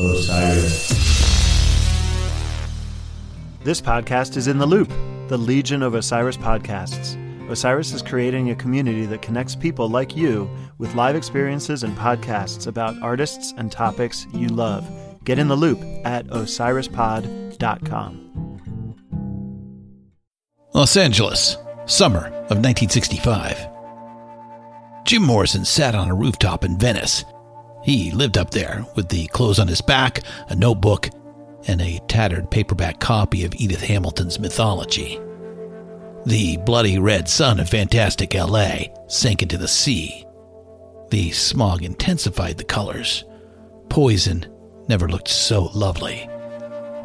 Osiris. This podcast is in the loop, the Legion of Osiris podcasts. Osiris is creating a community that connects people like you with live experiences and podcasts about artists and topics you love. Get in the loop at osirispod.com. Los Angeles, summer of 1965. Jim Morrison sat on a rooftop in Venice. He lived up there with the clothes on his back, a notebook, and a tattered paperback copy of Edith Hamilton's Mythology. The bloody red sun of fantastic LA sank into the sea. The smog intensified the colors. Poison never looked so lovely.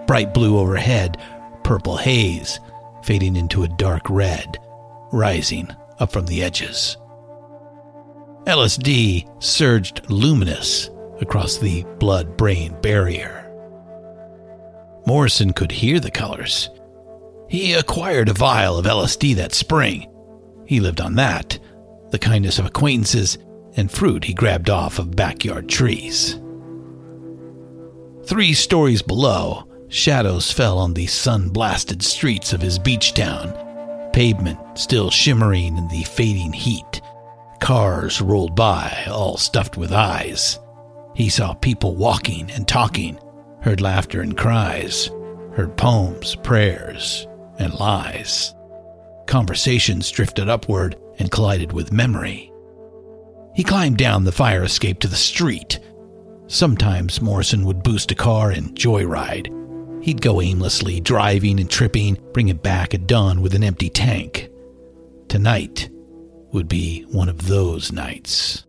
Bright blue overhead, purple haze, fading into a dark red, rising up from the edges. LSD surged luminous across the blood brain barrier. Morrison could hear the colors. He acquired a vial of LSD that spring. He lived on that, the kindness of acquaintances, and fruit he grabbed off of backyard trees. Three stories below, shadows fell on the sun blasted streets of his beach town, pavement still shimmering in the fading heat. Cars rolled by, all stuffed with eyes. He saw people walking and talking, heard laughter and cries, heard poems, prayers, and lies. Conversations drifted upward and collided with memory. He climbed down the fire escape to the street. Sometimes Morrison would boost a car and joyride. He'd go aimlessly, driving and tripping, bring it back at dawn with an empty tank. Tonight would be one of those nights.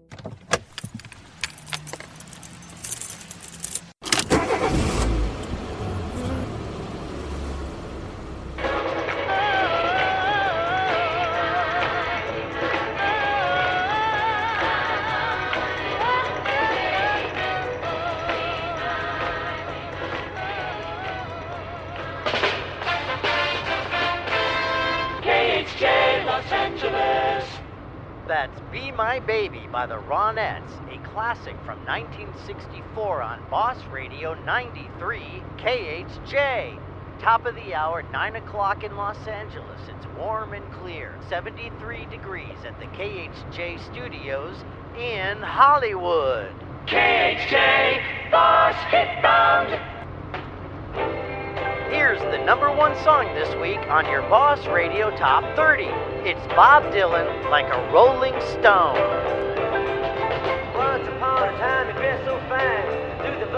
By the Ronettes, a classic from 1964 on Boss Radio 93 KHJ. Top of the hour, 9 o'clock in Los Angeles. It's warm and clear, 73 degrees at the KHJ studios in Hollywood. KHJ Boss Hit Hitbound. Here's the number one song this week on your Boss Radio Top 30. It's Bob Dylan, Like a Rolling Stone.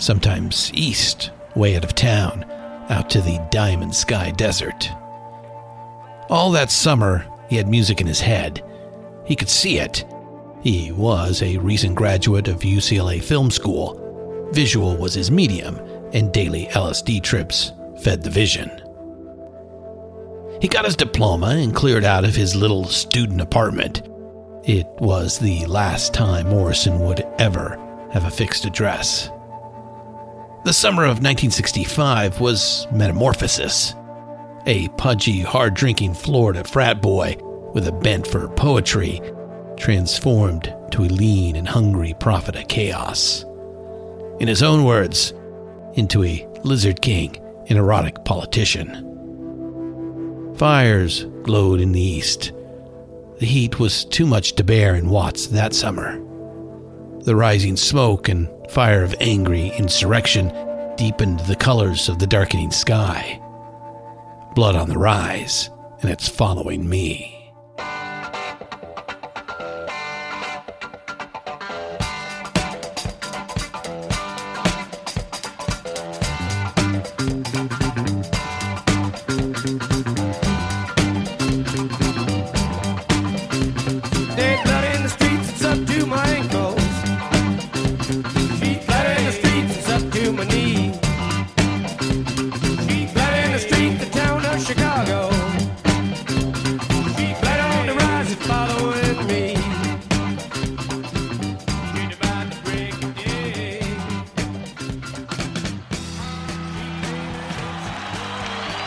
Sometimes east, way out of town, out to the Diamond Sky Desert. All that summer, he had music in his head. He could see it. He was a recent graduate of UCLA Film School. Visual was his medium, and daily LSD trips fed the vision. He got his diploma and cleared out of his little student apartment. It was the last time Morrison would ever have a fixed address. The summer of 1965 was metamorphosis. A pudgy, hard drinking Florida frat boy with a bent for poetry transformed to a lean and hungry prophet of chaos. In his own words, into a lizard king and erotic politician. Fires glowed in the east. The heat was too much to bear in Watts that summer. The rising smoke and fire of angry insurrection deepened the colors of the darkening sky. Blood on the rise, and it's following me.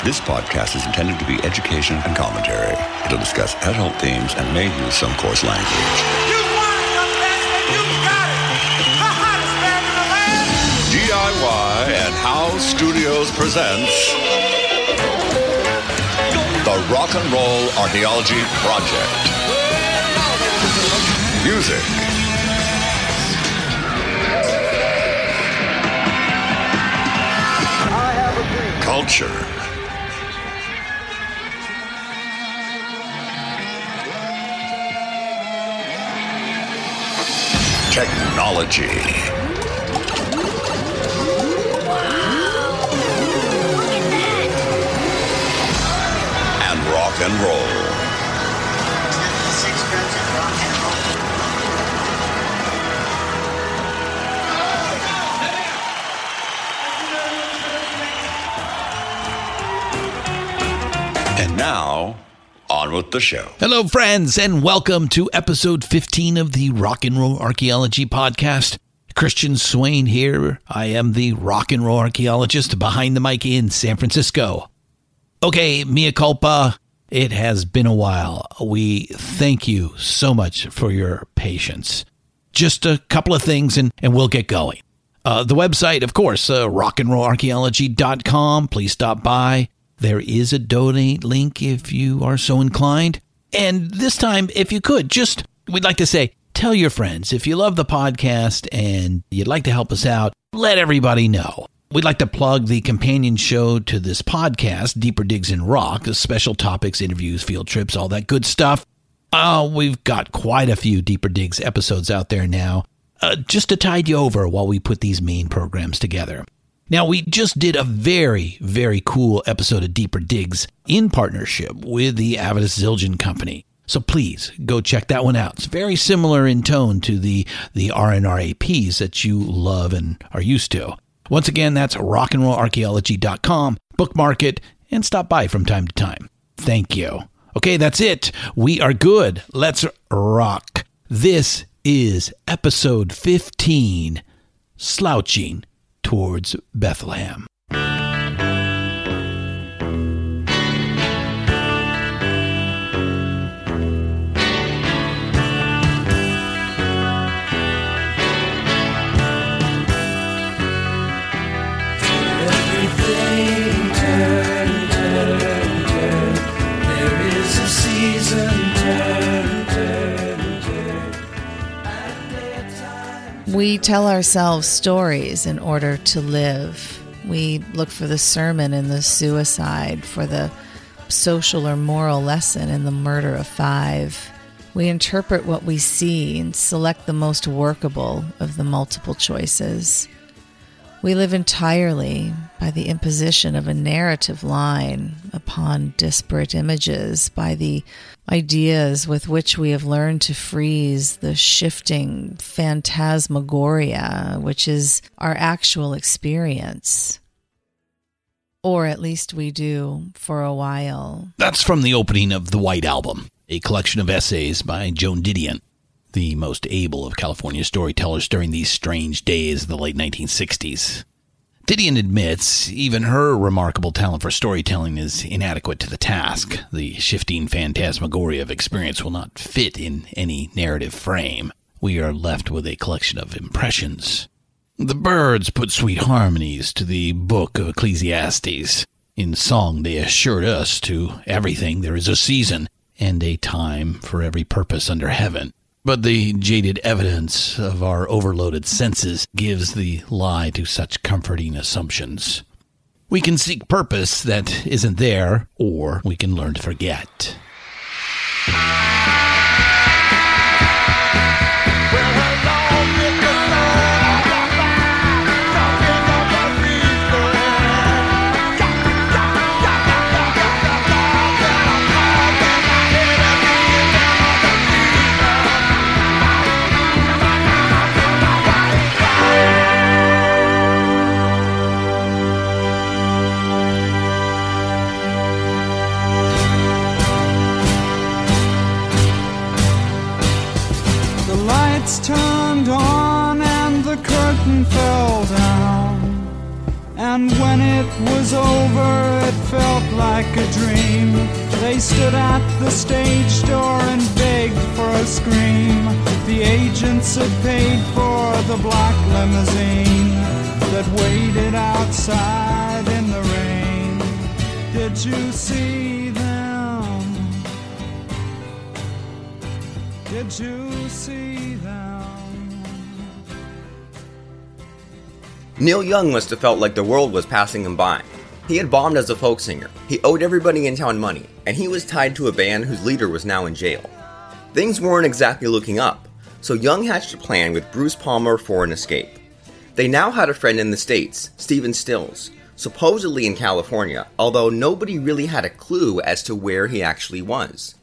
This podcast is intended to be education and commentary. It'll discuss adult themes and may use some coarse language. You want it, young lady, and you got it. The hottest band in the land. DIY and House Studios presents the Rock and Roll Archaeology Project. Music. Culture. Technology. and rock and roll. And now, with the show. Hello, friends, and welcome to episode 15 of the Rock and Roll Archaeology Podcast. Christian Swain here. I am the rock and roll archaeologist behind the mic in San Francisco. Okay, mea culpa. It has been a while. We thank you so much for your patience. Just a couple of things and, and we'll get going. Uh, the website, of course, uh, rockandrollarchaeology.com. Please stop by. There is a donate link if you are so inclined. And this time, if you could, just, we'd like to say, tell your friends. If you love the podcast and you'd like to help us out, let everybody know. We'd like to plug the companion show to this podcast, Deeper Digs in Rock, special topics, interviews, field trips, all that good stuff. Oh, we've got quite a few Deeper Digs episodes out there now, uh, just to tide you over while we put these main programs together. Now, we just did a very, very cool episode of Deeper Digs in partnership with the Avedis Zildjian Company. So please go check that one out. It's very similar in tone to the, the RNRAPs that you love and are used to. Once again, that's rockandrollarchaeology.com. Bookmark it and stop by from time to time. Thank you. Okay, that's it. We are good. Let's rock. This is episode 15 Slouching Towards Bethlehem. We tell ourselves stories in order to live. We look for the sermon in the suicide, for the social or moral lesson in the murder of five. We interpret what we see and select the most workable of the multiple choices. We live entirely by the imposition of a narrative line upon disparate images, by the ideas with which we have learned to freeze the shifting phantasmagoria, which is our actual experience. Or at least we do for a while. That's from the opening of The White Album, a collection of essays by Joan Didion, the most able of California storytellers during these strange days of the late 1960s. Didion admits even her remarkable talent for storytelling is inadequate to the task. The shifting phantasmagoria of experience will not fit in any narrative frame. We are left with a collection of impressions. The Byrds put sweet harmonies to the book of Ecclesiastes. In song, they assured us to everything there is a season and a time for every purpose under heaven. But the jaded evidence of our overloaded senses gives the lie to such comforting assumptions. We can seek purpose that isn't there, or we can learn to forget. It was over, it felt like a dream. They stood at the stage door and begged for a scream. The agents had paid for the black limousine that waited outside in the rain. Did you see them? Did you see them? Neil Young must have felt like the world was passing him by. He had bombed as a folk singer, he owed everybody in town money, and he was tied to a band whose leader was now in jail. Things weren't exactly looking up, so Young hatched a plan with Bruce Palmer for an escape. They now had a friend in the States, Stephen Stills, supposedly in California, although nobody really had a clue as to where he actually was.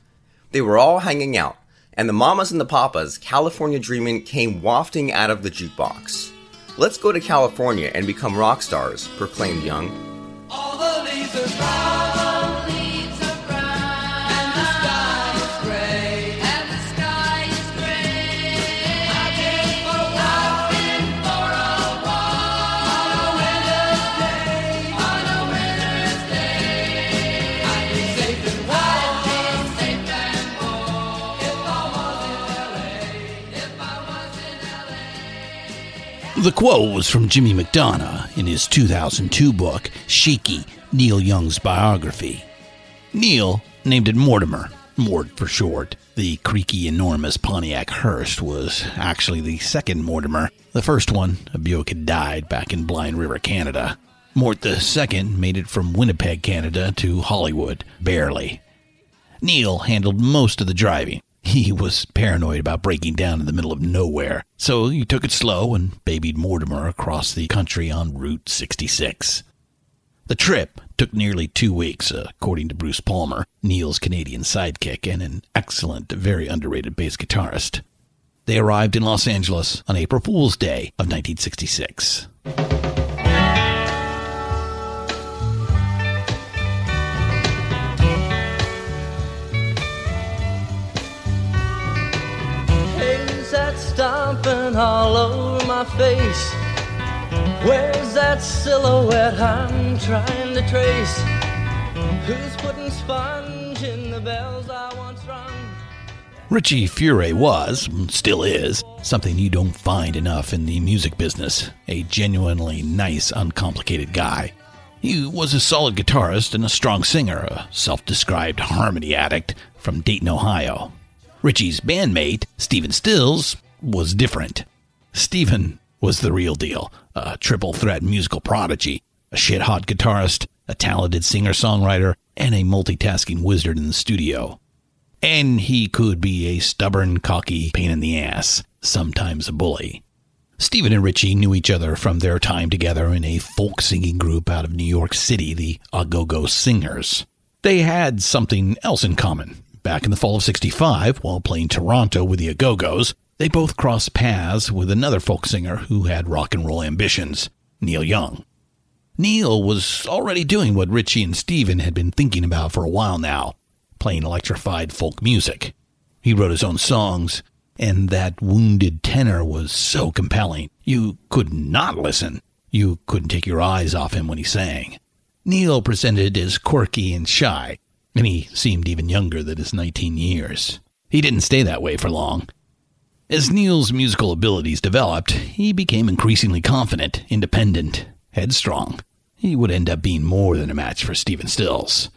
They were all hanging out, and the mamas and the papas, California dreaming, came wafting out of the jukebox. Let's go to California and become rock stars, proclaimed Young. The quote was from Jimmy McDonough in his 2002 book, Shakey Neil Young's Biography. Neil named it Mortimer, Mort for short. The creaky, enormous Pontiac hearse was actually the second Mortimer. The first one, a Buick, had died back in Blind River, Canada. Mort the second made it from Winnipeg, Canada to Hollywood, barely. Neil handled most of the driving. He was paranoid about breaking down in the middle of nowhere, so he took it slow and babied Mortimer across the country on Route 66. The trip took nearly two weeks, according to Bruce Palmer, Neil's Canadian sidekick and an excellent, very underrated bass guitarist. They arrived in Los Angeles on April Fool's Day of 1966. Stomping all over my face? Where's that silhouette I'm trying to trace? Who's putting sponge in the bells I once rung? Richie Furay was, still is, something you don't find enough in the music business. A genuinely nice, uncomplicated guy. He was a solid guitarist and a strong singer, a self described harmony addict from Dayton, Ohio. Richie's bandmate, Stephen Stills, was different. Stephen was the real deal a triple threat musical prodigy, a shit hot guitarist, a talented singer songwriter, and a multitasking wizard in the studio. And he could be a stubborn, cocky pain in the ass, sometimes a bully. Stephen and Richie knew each other from their time together in a folk singing group out of New York City, the Au Go Go Singers. They had something else in common. Back in the fall of 65, while playing Toronto with the Au Go Gos, they both crossed paths with another folk singer who had rock and roll ambitions, Neil Young. Neil was already doing what Richie and Stephen had been thinking about for a while now playing electrified folk music. He wrote his own songs, and that wounded tenor was so compelling. You could not listen. You couldn't take your eyes off him when he sang. Neil presented as quirky and shy, and he seemed even younger than his 19 years. He didn't stay that way for long. As Neil's musical abilities developed, he became increasingly confident, independent, headstrong. He would end up being more than a match for Stephen Stills.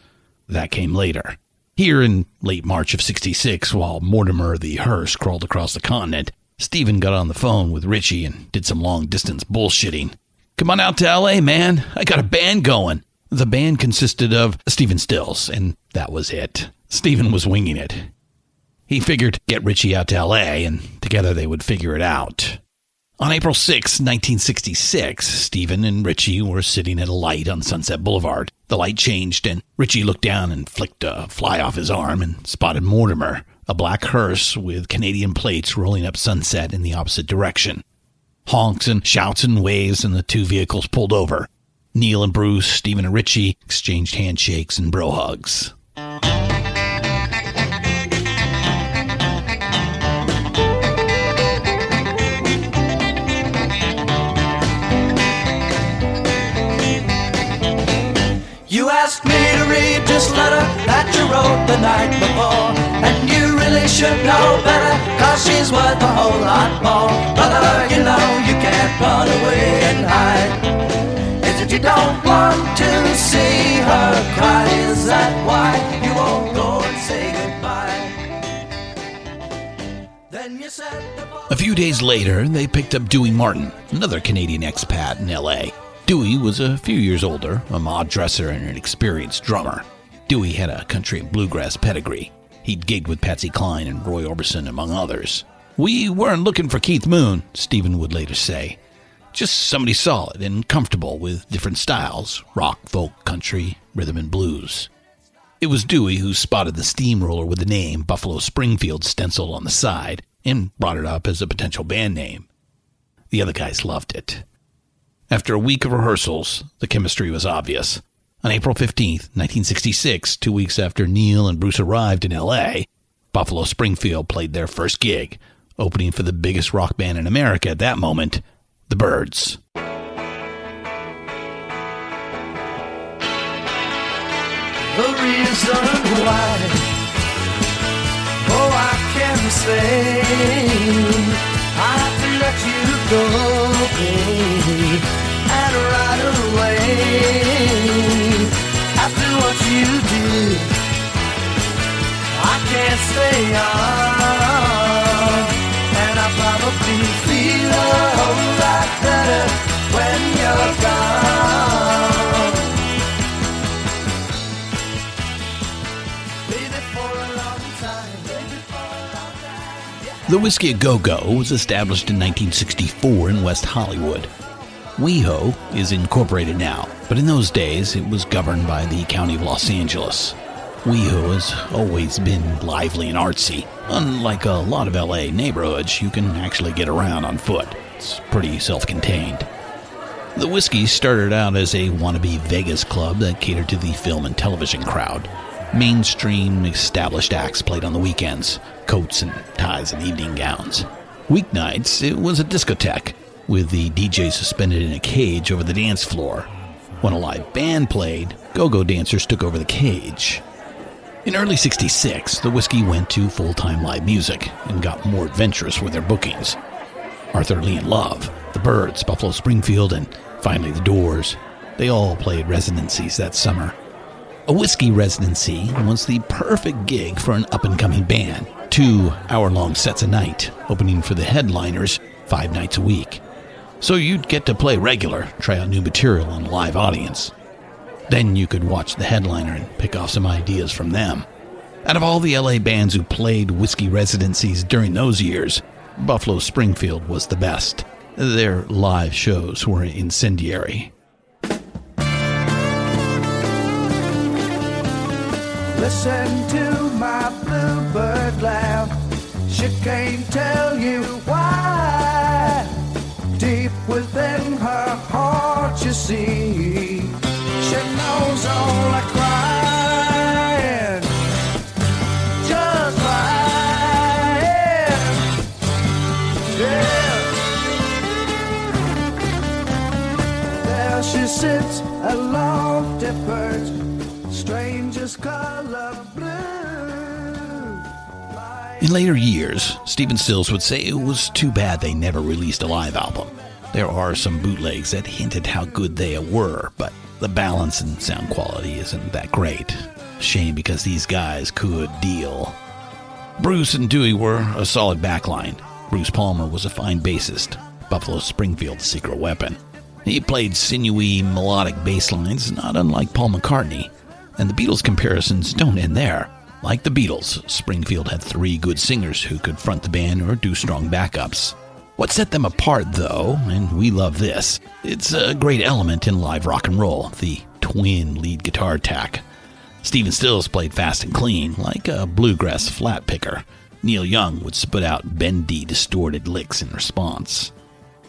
That came later. Here in late March of 66, while Mortimer the hearse crawled across the continent, Stephen got on the phone with Richie and did some long distance bullshitting. Come on out to LA, man. I got a band going. The band consisted of Stephen Stills, and that was it. Stephen was winging it. He figured get Richie out to LA, and together they would figure it out. On April 6, 1966, Stephen and Richie were sitting at a light on Sunset Boulevard. The light changed, and Richie looked down and flicked a fly off his arm and spotted Mortimer, a black hearse with Canadian plates rolling up Sunset in the opposite direction. Honks and shouts and waves, and the two vehicles pulled over. Neil and Bruce, Stephen and Richie exchanged handshakes and bro hugs. Letter that you wrote the night before. And you really should know better, cause she's worth a whole lot more. Brother, you know you can't run away and hide. Is it you don't want to see her cry? Is that why you won't go and say goodbye? Then you said A few days later, they picked up Dewey Martin, another Canadian expat in LA. Dewey was a few years older, a mod dresser, and an experienced drummer. Dewey had a country and bluegrass pedigree. He'd gigged with Patsy Cline and Roy Orbison, among others. We weren't looking for Keith Moon, Stephen would later say. Just somebody solid and comfortable with different styles rock, folk, country, rhythm, and blues. It was Dewey who spotted the steamroller with the name Buffalo Springfield stenciled on the side and brought it up as a potential band name. The other guys loved it. After a week of rehearsals, the chemistry was obvious. On April 15th, 1966, two weeks after Neil and Bruce arrived in LA, Buffalo Springfield played their first gig, opening for the biggest rock band in America at that moment, the Byrds. the reason why. Oh, I can say I have to let you go, babe, and right away. After what you did, I can't stay on, and I probably feel a whole lot better when you're gone. The Whiskey A Go Go was established in 1964 in West Hollywood. WeHo is incorporated now, but in those days it was governed by the County of Los Angeles. WeHo has always been lively and artsy. Unlike a lot of LA neighborhoods, you can actually get around on foot. It's pretty self contained. The Whiskey started out as a wannabe Vegas club that catered to the film and television crowd. Mainstream established acts played on the weekends, coats and ties and evening gowns. Weeknights, it was a discotheque, with the DJ suspended in a cage over the dance floor. When a live band played, go go dancers took over the cage. In early 66, the Whiskey went to full time live music and got more adventurous with their bookings. Arthur Lee and Love, The Byrds, Buffalo Springfield, and finally The Doors. They all played residencies that summer. A whiskey residency was the perfect gig for an up and coming band. Two hour long sets a night, opening for the headliners five nights a week. So you'd get to play regular, try out new material on a live audience. Then you could watch the headliner and pick off some ideas from them. Out of all the LA bands who played whiskey residencies during those years, Buffalo Springfield was the best. Their live shows were incendiary. Listen to my bluebird laugh. She can't tell you why. Deep within her heart, you see, she knows all. Yeah. There she sits, a lofty perch, strangest color In later years, Stephen Stills would say it was too bad they never released a live album. There are some bootlegs that hinted how good they were, but the balance and sound quality isn't that great. Shame because these guys could deal. Bruce and Dewey were a solid backline. Bruce Palmer was a fine bassist, Buffalo Springfield's secret weapon. He played sinewy, melodic bass lines not unlike Paul McCartney, and the Beatles comparisons don't end there. Like the Beatles, Springfield had three good singers who could front the band or do strong backups. What set them apart, though, and we love this, it's a great element in live rock and roll the twin lead guitar tack. Stephen Stills played fast and clean, like a bluegrass flat picker. Neil Young would spit out bendy, distorted licks in response.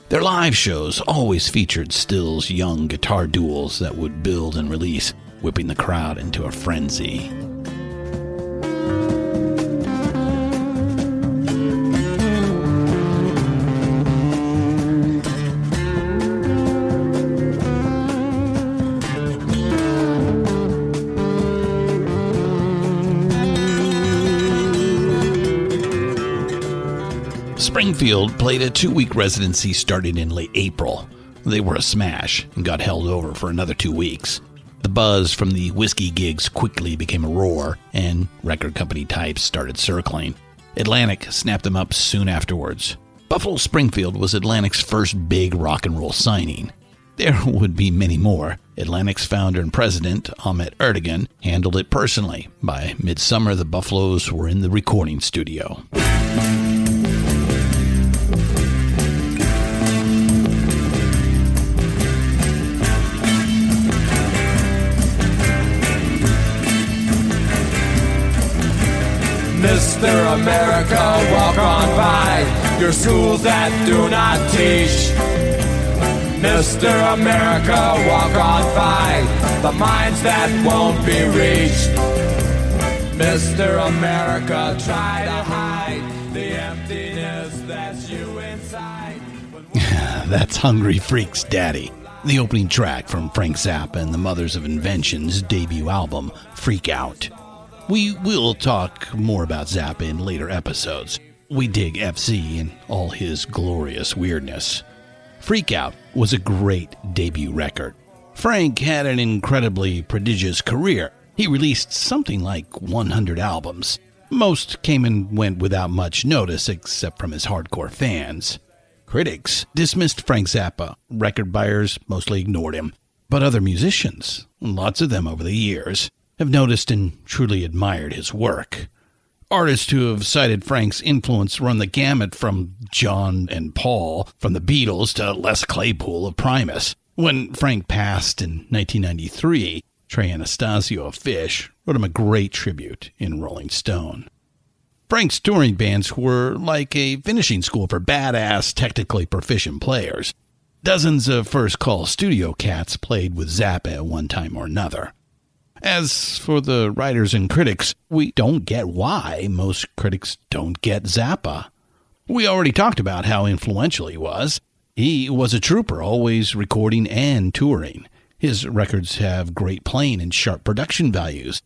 Their live shows always featured Stills' young guitar duels that would build and release, whipping the crowd into a frenzy. Springfield played a two week residency starting in late April. They were a smash and got held over for another two weeks. The buzz from the whiskey gigs quickly became a roar, and record company types started circling. Atlantic snapped them up soon afterwards. Buffalo Springfield was Atlantic's first big rock and roll signing. There would be many more. Atlantic's founder and president, Ahmet Ertegun, handled it personally. By midsummer, the Buffaloes were in the recording studio. Mr. America, walk on by your schools that do not teach. Mr. America, walk on by the minds that won't be reached. Mr. America, try to hide the emptiness that's you inside. That's Hungry Freak's Daddy, the opening track from Frank Zappa and the Mothers of Invention's debut album, Freak Out. We will talk more about Zappa in later episodes. We dig FZ and all his glorious weirdness. Freak Out was a great debut record. Frank had an incredibly prodigious career. He released something like 100 albums. Most came and went without much notice except from his hardcore fans. Critics dismissed Frank Zappa. Record buyers mostly ignored him. But other musicians, lots of them over the years, have noticed and truly admired his work. Artists who have cited Frank's influence run the gamut from John and Paul, from the Beatles to Les Claypool of Primus. When Frank passed in 1993, Trey Anastasio of Phish wrote him a great tribute in Rolling Stone. Frank's touring bands were like a finishing school for badass, technically proficient players. Dozens of first call studio cats played with Zappa at one time or another. As for the writers and critics, we don't get why most critics don't get Zappa. We already talked about how influential he was. He was a trooper, always recording and touring. His records have great playing and sharp production values.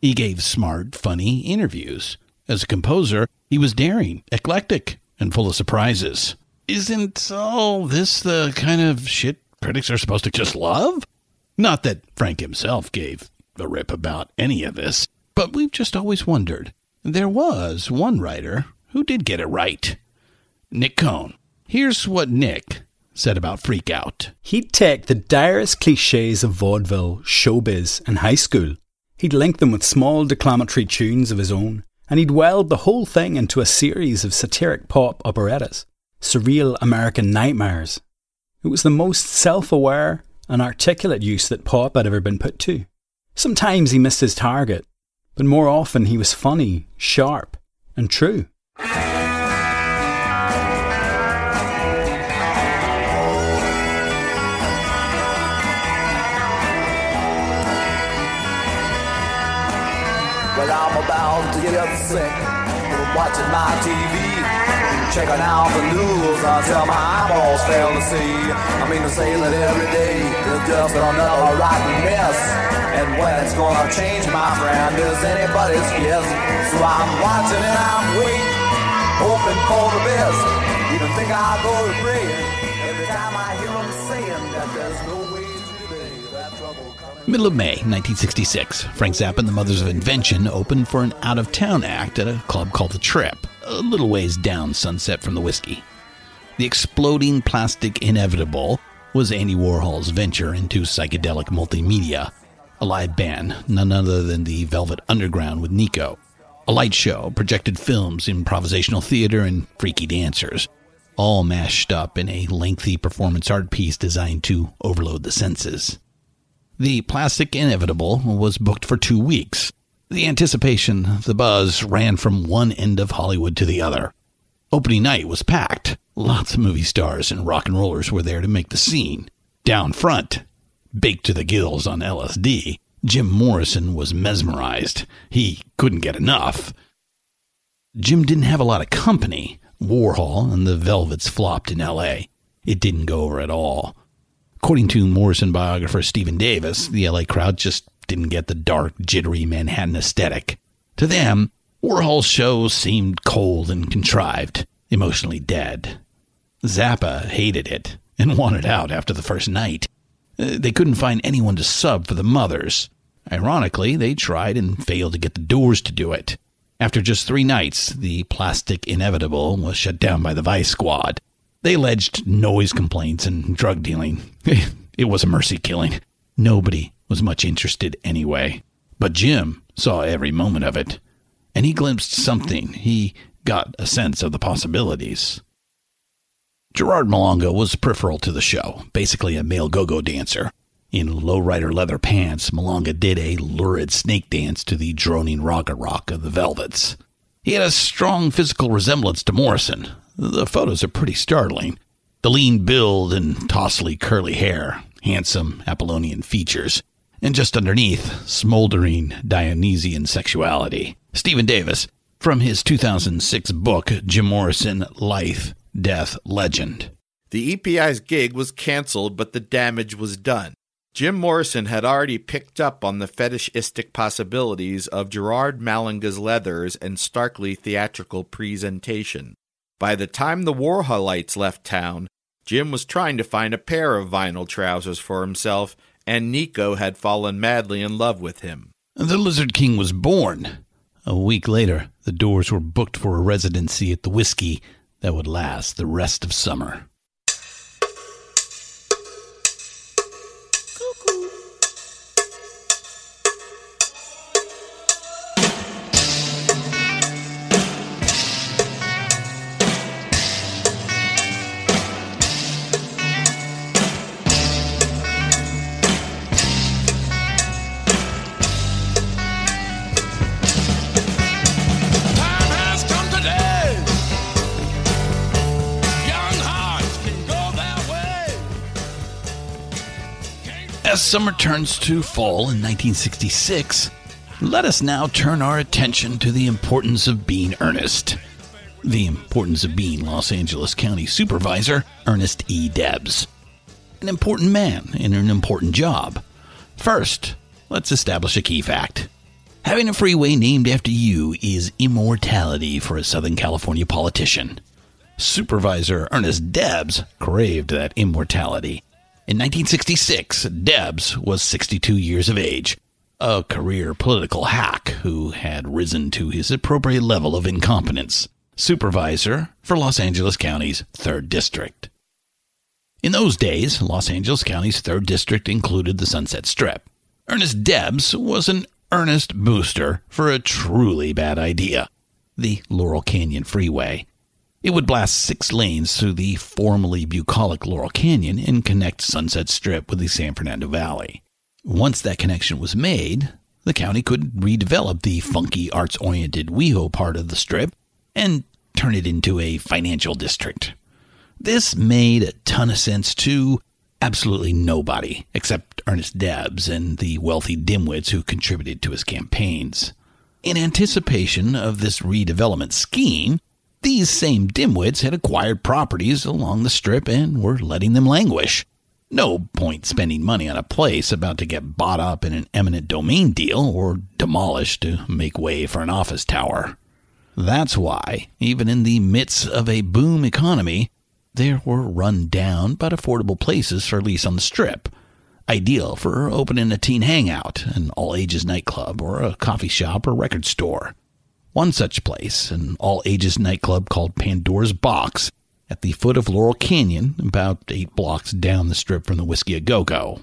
He gave smart, funny interviews. As a composer, he was daring, eclectic, and full of surprises. Isn't all this the kind of shit critics are supposed to just love? Not that Frank himself gave a rip about any of this, but we've just always wondered. There was one writer who did get it right Nick Cohn. Here's what Nick said about Freak Out. He'd take the direst cliches of vaudeville, showbiz, and high school. He'd link them with small declamatory tunes of his own, and he'd weld the whole thing into a series of satiric pop operettas, surreal American nightmares. It was the most self aware and articulate use that pop had ever been put to. Sometimes he missed his target, but more often he was funny, sharp, and true. Well, I'm about to get sick from watching my TV. Checking out the news until my eyeballs fail to see. I mean to say that every day is just another rotten mess. And when it's gonna change, my friend, is anybody's guess. So I'm watching and I'm waiting, hoping for the best. Even think I'll go to praying every time I hear them saying that there's no way today that trouble. Middle of May 1966, Frank Zappa and the Mothers of Invention opened for an out of town act at a club called The Trip, a little ways down Sunset from the whiskey. The exploding plastic inevitable was Andy Warhol's venture into psychedelic multimedia. A live band, none other than the Velvet Underground with Nico. A light show, projected films, improvisational theater, and freaky dancers. All mashed up in a lengthy performance art piece designed to overload the senses. The Plastic Inevitable was booked for two weeks. The anticipation, the buzz, ran from one end of Hollywood to the other. Opening night was packed. Lots of movie stars and rock and rollers were there to make the scene. Down front, baked to the gills on LSD, Jim Morrison was mesmerized. He couldn't get enough. Jim didn't have a lot of company. Warhol and the Velvets flopped in L.A. It didn't go over at all. According to Morrison biographer Stephen Davis, the LA crowd just didn't get the dark, jittery Manhattan aesthetic. To them, Warhol's show seemed cold and contrived. emotionally dead. Zappa hated it and wanted out after the first night. Uh, They couldn't find anyone to sub for the mothers. Ironically, they tried and failed to get the doors to do it. After just three nights, the plastic inevitable was shut down by the Vice Squad. They alleged noise complaints and drug dealing. It was a mercy killing. Nobody was much interested anyway. But Jim saw every moment of it, and he glimpsed something. He got a sense of the possibilities. Gerard Malanga was peripheral to the show, basically a male go-go dancer. In lowrider leather pants, Malonga did a lurid snake dance to the droning raga rock of the Velvets. He had a strong physical resemblance to Morrison. The photos are pretty startling. The lean build and tossly curly hair, handsome Apollonian features, and just underneath, smoldering Dionysian sexuality. Stephen Davis, from his 2006 book, Jim Morrison, Life, Death, Legend. The EPI's gig was canceled, but the damage was done. Jim Morrison had already picked up on the fetishistic possibilities of Gerard Malanga's leathers and starkly theatrical presentation. By the time the Warholites left town, Jim was trying to find a pair of vinyl trousers for himself, and Nico had fallen madly in love with him. The Lizard King was born. A week later, the doors were booked for a residency at the Whiskey that would last the rest of summer. Summer turns to fall in 1966, let us now turn our attention to the importance of being earnest. The importance of being Los Angeles County Supervisor Ernest E. Debs. An important man in an important job. First, let's establish a key fact. Having a freeway named after you is immortality for a Southern California politician. Supervisor Ernest Debs craved that immortality. In 1966, Debs was 62 years of age, a career political hack who had risen to his appropriate level of incompetence, supervisor for Los Angeles County's 3rd District. In those days, Los Angeles County's 3rd District included the Sunset Strip. Ernest Debs was an earnest booster for a truly bad idea the Laurel Canyon Freeway. It would blast six lanes through the formerly bucolic Laurel Canyon and connect Sunset Strip with the San Fernando Valley. Once that connection was made, the county could redevelop the funky arts oriented WeHo part of the strip and turn it into a financial district. This made a ton of sense to absolutely nobody except Ernest Debs and the wealthy dimwits who contributed to his campaigns. In anticipation of this redevelopment scheme, these same dimwits had acquired properties along the strip and were letting them languish. No point spending money on a place about to get bought up in an eminent domain deal or demolished to make way for an office tower. That's why, even in the midst of a boom economy, there were run down but affordable places for lease on the strip, ideal for opening a teen hangout, an all ages nightclub, or a coffee shop or record store. One such place, an all ages nightclub called Pandora's Box, at the foot of Laurel Canyon, about eight blocks down the strip from the Whiskey a Go Go.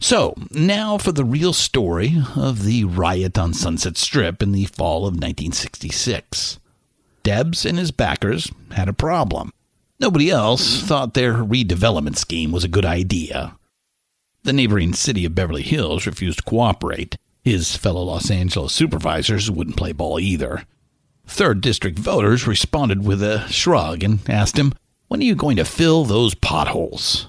So, now for the real story of the riot on Sunset Strip in the fall of 1966. Debs and his backers had a problem. Nobody else thought their redevelopment scheme was a good idea. The neighboring city of Beverly Hills refused to cooperate. His fellow Los Angeles supervisors wouldn't play ball either. Third district voters responded with a shrug and asked him, When are you going to fill those potholes?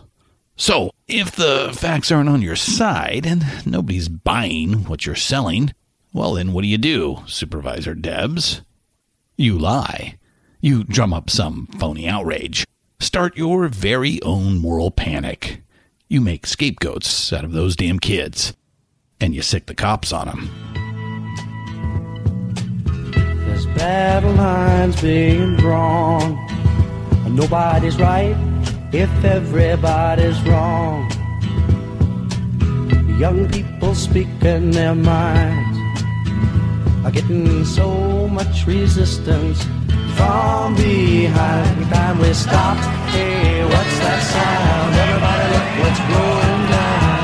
So, if the facts aren't on your side and nobody's buying what you're selling, well, then what do you do, Supervisor Debs? You lie. You drum up some phony outrage. Start your very own moral panic. You make scapegoats out of those damn kids. And you sick the cops on them. There's battle lines being drawn Nobody's right if everybody's wrong. Young people speaking their minds are getting so much resistance from behind. Time we stop, hey, what's that sound? Everybody look what's going down.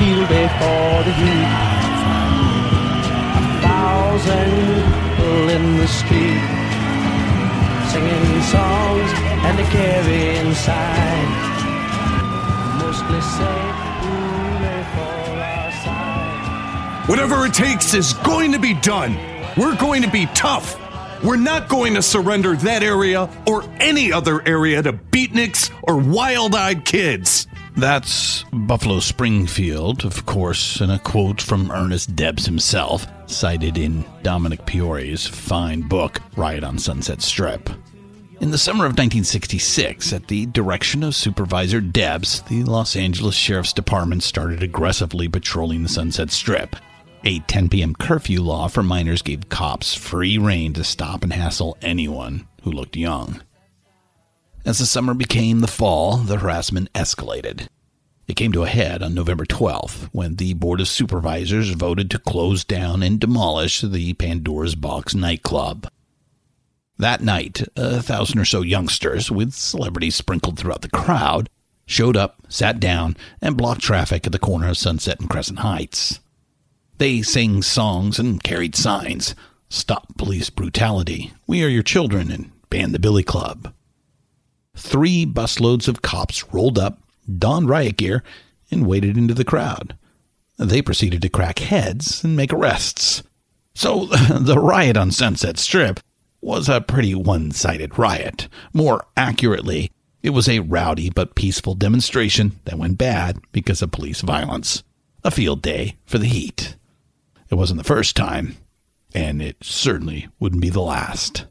Field day for the youth. A thousand people in the street singing songs and a carrying signs. Mostly say, for our side." Whatever it takes is going to be done. We're going to be tough. We're not going to surrender that area or any other area to beatniks or wild eyed kids. That's Buffalo Springfield, of course, and a quote from Ernest Debs himself, cited in Dominic Priore's fine book, Riot on Sunset Strip. In the summer of 1966, at the direction of Supervisor Debs, the Los Angeles Sheriff's Department started aggressively patrolling the Sunset Strip. A 10 p.m. curfew law for minors gave cops free rein to stop and hassle anyone who looked young. As the summer became the fall, the harassment escalated. It came to a head on November 12th when the Board of Supervisors voted to close down and demolish the Pandora's Box nightclub. That night, a thousand or so youngsters, with celebrities sprinkled throughout the crowd, showed up, sat down, and blocked traffic at the corner of Sunset and Crescent Heights. They sang songs and carried signs Stop police brutality, We are your children, and Ban the Billy Club. Three busloads of cops rolled up, donned riot gear, and waded into the crowd. They proceeded to crack heads and make arrests. So the riot on Sunset Strip was a pretty one sided riot. More accurately, it was a rowdy but peaceful demonstration that went bad because of police violence. A field day for the heat. It wasn't the first time, and it certainly wouldn't be the last.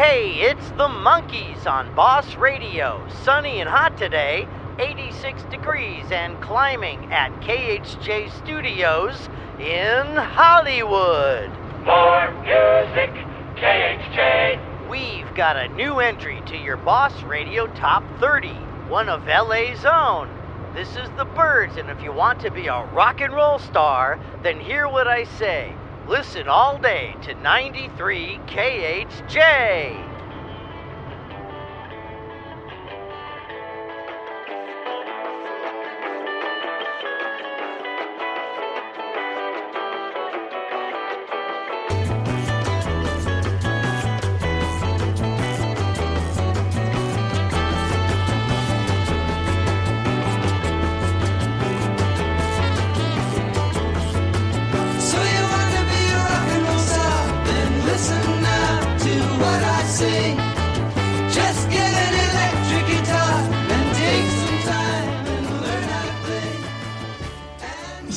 Hey, it's the Monkees on Boss Radio. Sunny and hot today, 86 degrees and climbing at KHJ Studios in Hollywood. More music, KHJ. We've got a new entry to your Boss Radio Top 30, one of LA's own. This is the Byrds, and if you want to be a rock and roll star, then hear what I say. Listen all day to 93 KHJ.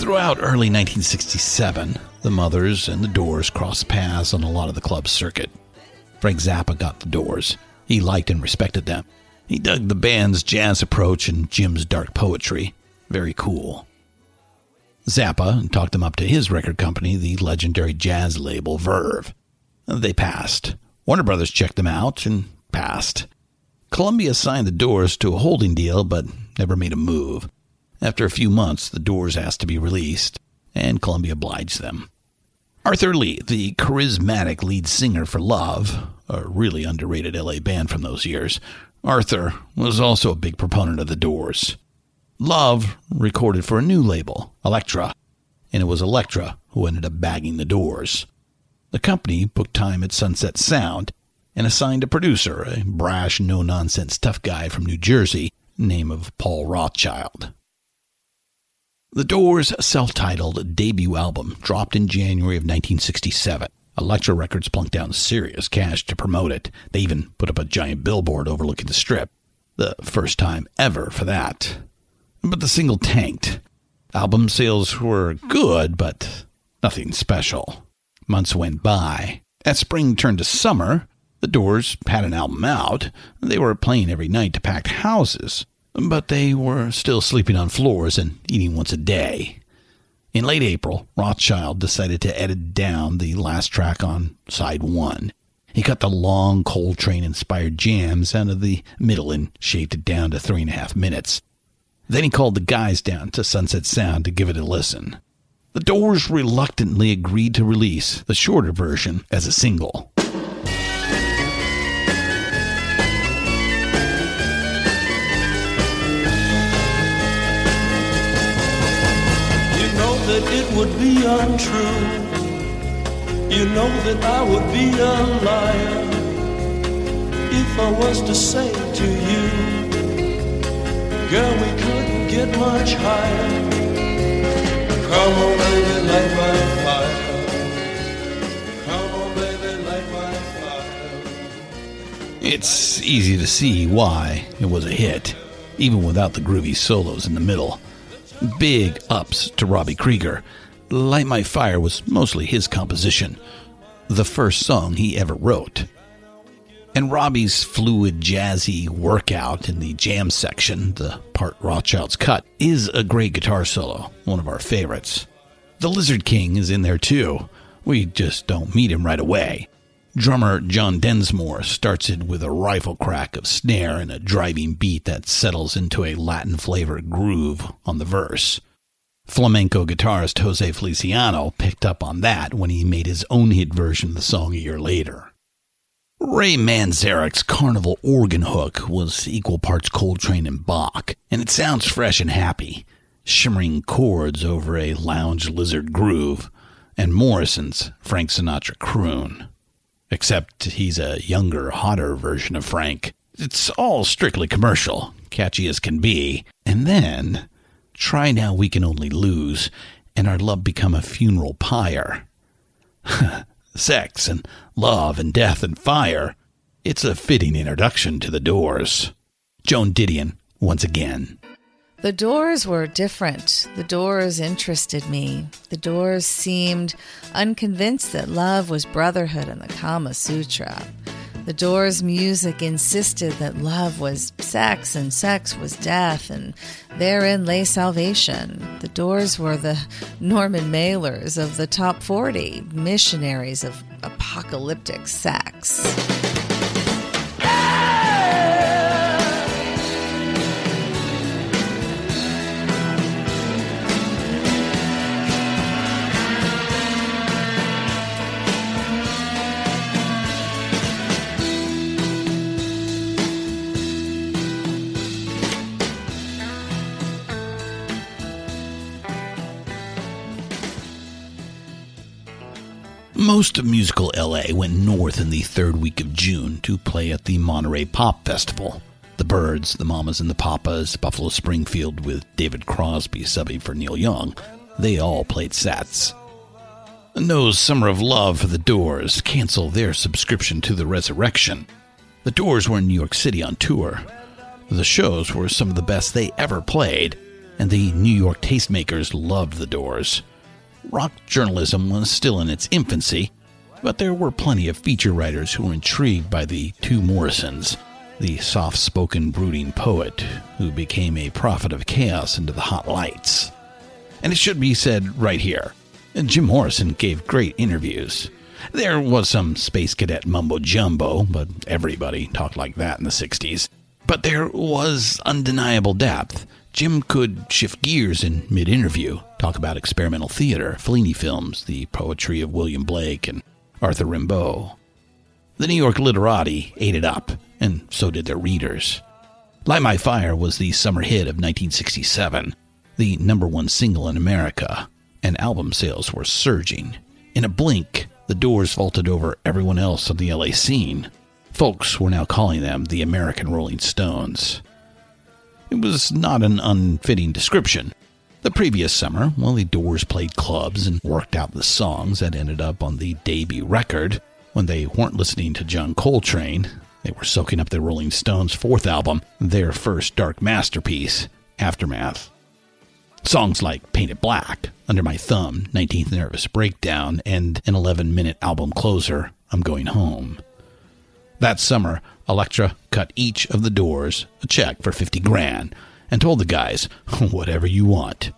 Throughout early 1967, the Mothers and the Doors crossed paths on a lot of the club circuit. Frank Zappa got the Doors. He liked and respected them. He dug the band's jazz approach and Jim's dark poetry. Very cool. Zappa talked them up to his record company, the legendary jazz label Verve. They passed. Warner Brothers checked them out and passed. Columbia signed the Doors to a holding deal, but never made a move. After a few months, the Doors asked to be released, and Columbia obliged them. Arthur Lee, the charismatic lead singer for Love, a really underrated LA band from those years, Arthur was also a big proponent of the Doors. Love recorded for a new label, Elektra, and it was Elektra who ended up bagging the Doors. The company booked time at Sunset Sound and assigned a producer, a brash, no nonsense tough guy from New Jersey, name of Paul Rothchild. The Doors' self titled debut album dropped in January of 1967. Elektra Records plunked down serious cash to promote it. They even put up a giant billboard overlooking the strip. The first time ever for that. But the single tanked. Album sales were good, but nothing special. Months went by. As spring turned to summer, the Doors had an album out. They were playing every night to packed houses, but they were still sleeping on floors and eating once a day. In late April, Rothchild decided to edit down the last track on side one. He cut the long Coltrane inspired jams out of the middle and shaved it down to three and a half minutes. Then he called the guys down to Sunset Sound to give it a listen. The Doors reluctantly agreed to release the shorter version as a single. It would be untrue. You know that I would be a liar if I was to say to you, Girl, we couldn't get much higher. Come on, baby, light my fire. Come on, baby, light my fire. It's easy to see why it was a hit, even without the groovy solos in the middle. Big ups to Robbie Krieger. Light My Fire was mostly his composition, the first song he ever wrote. And Robbie's fluid, jazzy workout in the jam section, the part Rothchild's cut, is a great guitar solo, one of our favorites. The Lizard King is in there too. We just don't meet him right away. Drummer John Densmore starts it with a rifle crack of snare and a driving beat that settles into a Latin flavored groove on the verse. Flamenco guitarist Jose Feliciano picked up on that when he made his own hit version of the song a year later. Ray Manzarek's Carnival organ hook was equal parts Coltrane and Bach, and it sounds fresh and happy, shimmering chords over a lounge lizard groove, and Morrison's Frank Sinatra croon. Except he's a younger, hotter version of Frank. It's all strictly commercial, catchy as can be, and then try now we can only lose, and our love become a funeral pyre. Sex and love and death and fire. It's a fitting introduction to the doors. Joan Didion, once again. The doors were different. The doors interested me. The doors seemed unconvinced that love was brotherhood and the Kama Sutra. The doors' music insisted that love was sex and sex was death, and therein lay salvation. The doors were the Norman Mailers of the top 40, missionaries of apocalyptic sex. Most of musical LA went north in the third week of June to play at the Monterey Pop Festival. The Byrds, the Mamas and the Papas, Buffalo Springfield with David Crosby subbing for Neil Young, they all played sets. No Summer of Love for the Doors canceled their subscription to the Resurrection. The Doors were in New York City on tour. The shows were some of the best they ever played, and the New York tastemakers loved the Doors. Rock journalism was still in its infancy, but there were plenty of feature writers who were intrigued by the two Morrisons, the soft spoken, brooding poet who became a prophet of chaos into the hot lights. And it should be said right here Jim Morrison gave great interviews. There was some space cadet mumbo jumbo, but everybody talked like that in the 60s. But there was undeniable depth. Jim could shift gears in mid interview, talk about experimental theater, Fellini films, the poetry of William Blake and Arthur Rimbaud. The New York literati ate it up, and so did their readers. Light My Fire was the summer hit of 1967, the number one single in America, and album sales were surging. In a blink, the doors vaulted over everyone else on the LA scene. Folks were now calling them the American Rolling Stones. It was not an unfitting description. The previous summer, while the Doors played clubs and worked out the songs that ended up on the debut record, when they weren't listening to John Coltrane, they were soaking up the Rolling Stones' fourth album, their first dark masterpiece, Aftermath. Songs like Paint It Black, Under My Thumb, 19th Nervous Breakdown, and an 11 minute album closer, I'm Going Home. That summer, Elektra cut each of the doors a check for 50 grand and told the guys, whatever you want.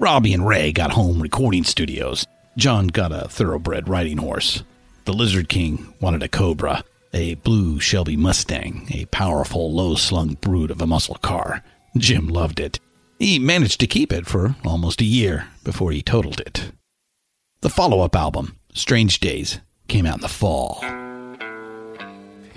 Robbie and Ray got home recording studios. John got a thoroughbred riding horse. The Lizard King wanted a Cobra, a blue Shelby Mustang, a powerful, low slung brute of a muscle car. Jim loved it. He managed to keep it for almost a year before he totaled it. The follow up album, Strange Days, came out in the fall.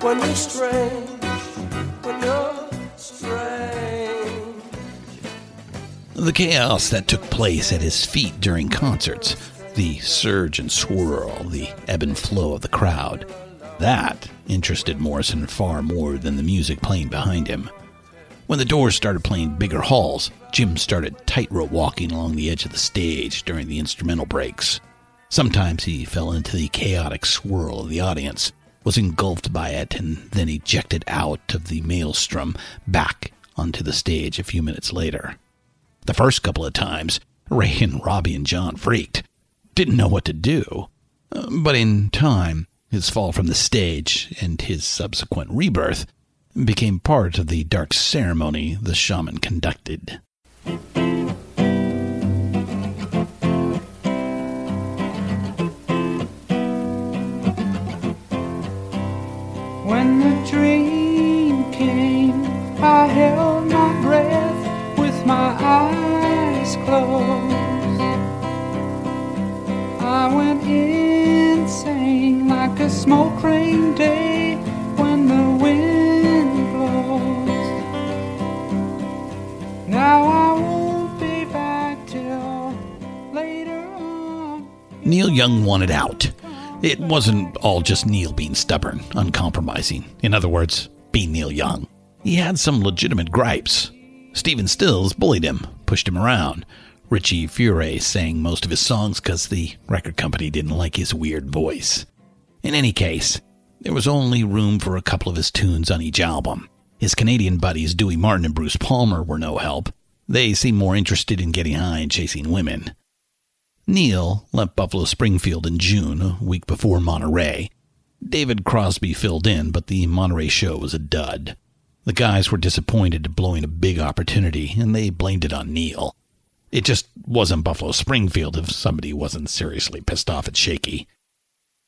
when you're strange, when you're strange. The chaos that took place at his feet during concerts, the surge and swirl, the ebb and flow of the crowd, that interested Morrison far more than the music playing behind him. When the Doors started playing bigger halls, Jim started tightrope walking along the edge of the stage during the instrumental breaks. Sometimes he fell into the chaotic swirl of the audience, was engulfed by it, and then ejected out of the maelstrom back onto the stage a few minutes later. The first couple of times, Ray and Robbie and John freaked, didn't know what to do. But in time, his fall from the stage and his subsequent rebirth became part of the dark ceremony the shaman conducted. Eyes closed. I went insane like a smoke rain day when the wind blows. Now I won't be back till later on. Neil Young wanted out. It wasn't all just Neil being stubborn, uncompromising. In other words, being Neil Young. He had some legitimate gripes. Stephen Stills bullied him, pushed him around. Richie Furay sang most of his songs because the record company didn't like his weird voice. In any case, there was only room for a couple of his tunes on each album. His Canadian buddies Dewey Martin and Bruce Palmer were no help. They seemed more interested in getting high and chasing women. Neil left Buffalo Springfield in June, a week before Monterey. David Crosby filled in, but the Monterey show was a dud. The guys were disappointed at blowing a big opportunity, and they blamed it on Neil. It just wasn't Buffalo Springfield if somebody wasn't seriously pissed off at Shakey.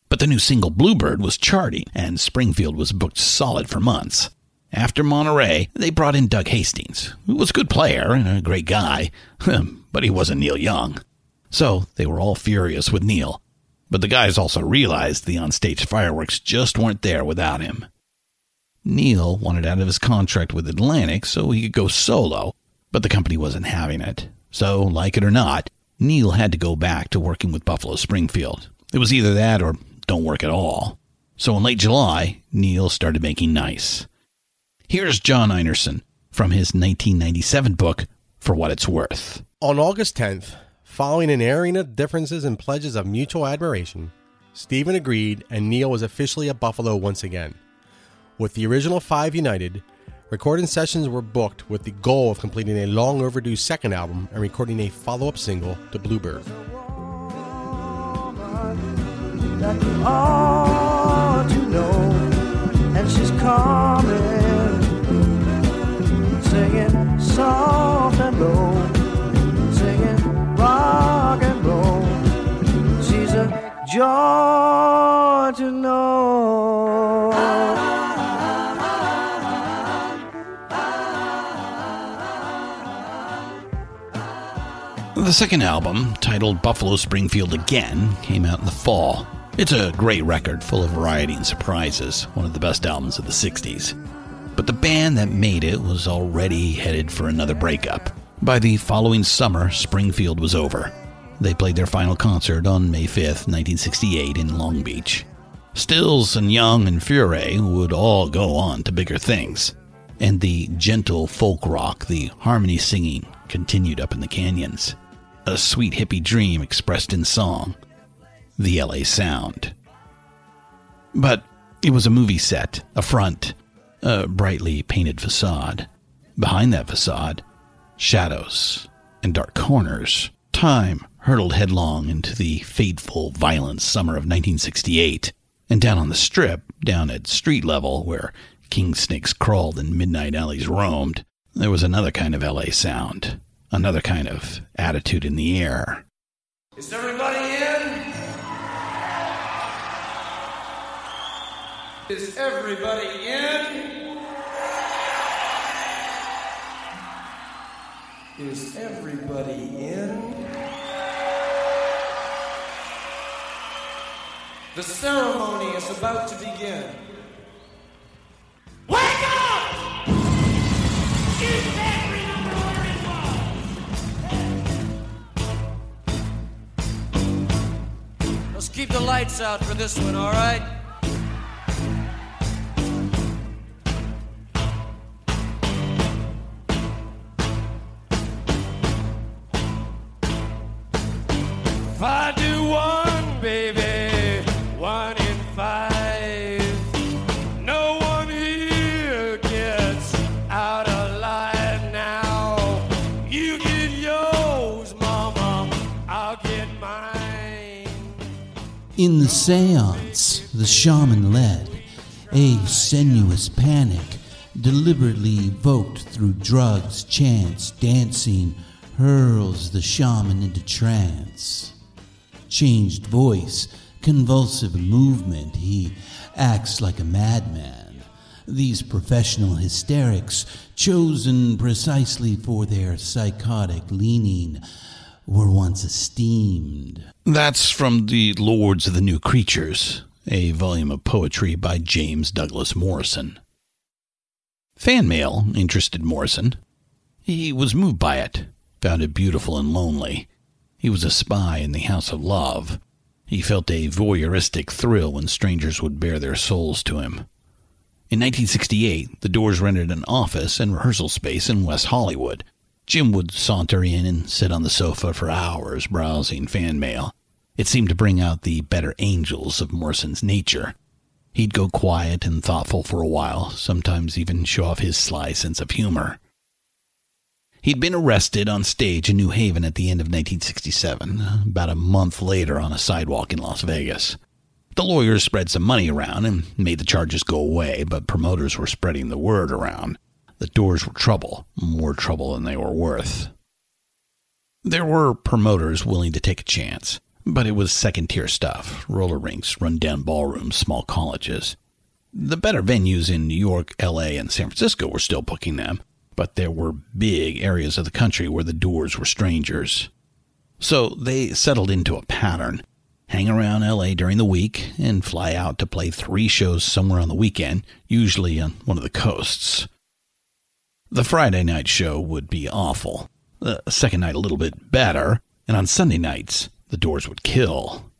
But the new single Bluebird was charting, and Springfield was booked solid for months. After Monterey, they brought in Doug Hastings, who was a good player and a great guy, but he wasn't Neil Young. So they were all furious with Neil. But the guys also realized the onstage fireworks just weren't there without him. Neil wanted out of his contract with Atlantic so he could go solo, but the company wasn't having it. So, like it or not, Neil had to go back to working with Buffalo Springfield. It was either that or don't work at all. So in late July, Neil started making nice. Here's John Einarson from his 1997 book, For What It's Worth. On August 10th, following an airing of differences and pledges of mutual admiration, Stephen agreed and Neil was officially at Buffalo once again. With the original five united, recording sessions were booked with the goal of completing a long overdue second album and recording a follow up single to Bluebird. that The second album, titled Buffalo Springfield Again, came out in the fall. It's a great record full of variety and surprises, one of the best albums of the 60s. But the band that made it was already headed for another breakup. By the following summer, Springfield was over. They played their final concert on May 5th, 1968, in Long Beach. Stills and Young and Furay would all go on to bigger things. And the gentle folk rock, the harmony singing, continued up in the canyons. A sweet hippie dream expressed in song. The LA Sound. But it was a movie set, a front, a brightly painted facade. Behind that facade, shadows and dark corners. Time hurtled headlong into the fateful, violent summer of 1968. And down on the strip, down at street level, where king snakes crawled and midnight alleys roamed, there was another kind of LA sound, another kind of attitude in the air. Is everybody in? Is everybody in? Is everybody in? The ceremony is about to begin. Wake up! Keep the lights out for this one, all right? If I do one, baby, In the seance, the shaman led a sinuous panic, deliberately evoked through drugs, chants, dancing, hurls the shaman into trance. Changed voice, convulsive movement, he acts like a madman. These professional hysterics, chosen precisely for their psychotic leaning, were once esteemed. That's from The Lords of the New Creatures, a volume of poetry by James Douglas Morrison. Fan mail interested Morrison. He was moved by it, found it beautiful and lonely. He was a spy in the House of Love. He felt a voyeuristic thrill when strangers would bare their souls to him. In 1968, the Doors rented an office and rehearsal space in West Hollywood. Jim would saunter in and sit on the sofa for hours browsing fan mail. It seemed to bring out the better angels of Morrison's nature. He'd go quiet and thoughtful for a while, sometimes even show off his sly sense of humor. He'd been arrested on stage in New Haven at the end of 1967, about a month later on a sidewalk in Las Vegas. The lawyers spread some money around and made the charges go away, but promoters were spreading the word around. The doors were trouble, more trouble than they were worth. There were promoters willing to take a chance, but it was second tier stuff roller rinks, run-down ballrooms, small colleges. The better venues in New York, LA, and San Francisco were still booking them, but there were big areas of the country where the doors were strangers. So they settled into a pattern hang around LA during the week and fly out to play three shows somewhere on the weekend, usually on one of the coasts. The Friday night show would be awful, the second night a little bit better, and on Sunday nights, the doors would kill.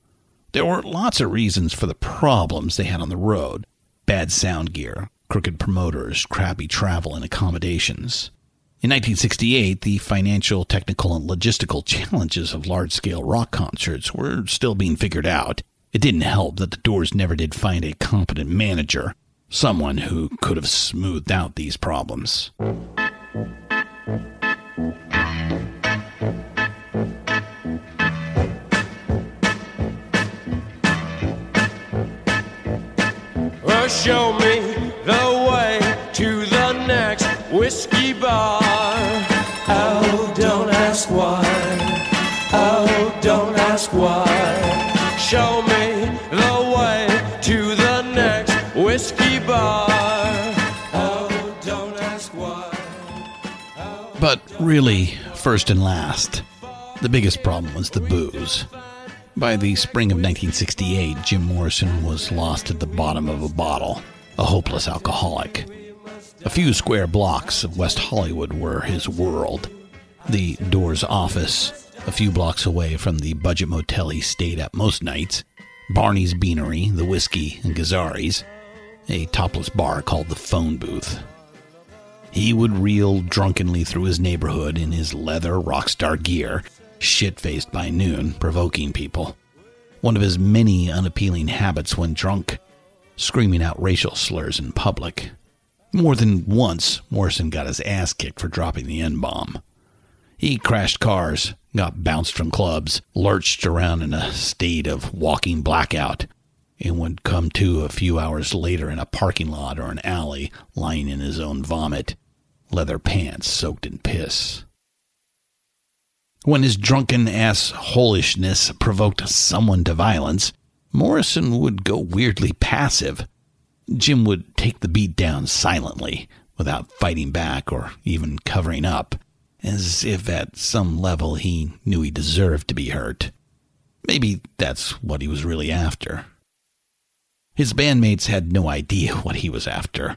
There were lots of reasons for the problems they had on the road bad sound gear, crooked promoters, crappy travel and accommodations. In 1968, the financial, technical, and logistical challenges of large scale rock concerts were still being figured out. It didn't help that the Doors never did find a competent manager, someone who could have smoothed out these problems. Well, show me the really, first and last, The biggest problem was the booze. By the spring of 1968, Jim Morrison was lost at the bottom of a bottle, a hopeless alcoholic. A few square blocks of West Hollywood were his world. The Doors office, a few blocks away from the budget motel he stayed at most nights, Barney's Beanery, the Whisky, and Gazzari's, a topless bar called the Phone Booth. He would reel drunkenly through his neighborhood in his leather rockstar gear, shit faced by noon, provoking people. One of his many unappealing habits when drunk, screaming out racial slurs in public. More than once, Morrison got his ass kicked for dropping the N bomb. He crashed cars, got bounced from clubs, lurched around in a state of walking blackout, and would come to a few hours later in a parking lot or an alley, lying in his own vomit, leather pants soaked in piss. When his drunken ass holishness provoked someone to violence, Morrison would go weirdly passive. Jim would take the beat down silently, without fighting back or even covering up, as if at some level he knew he deserved to be hurt. Maybe that's what he was really after. His bandmates had no idea what he was after.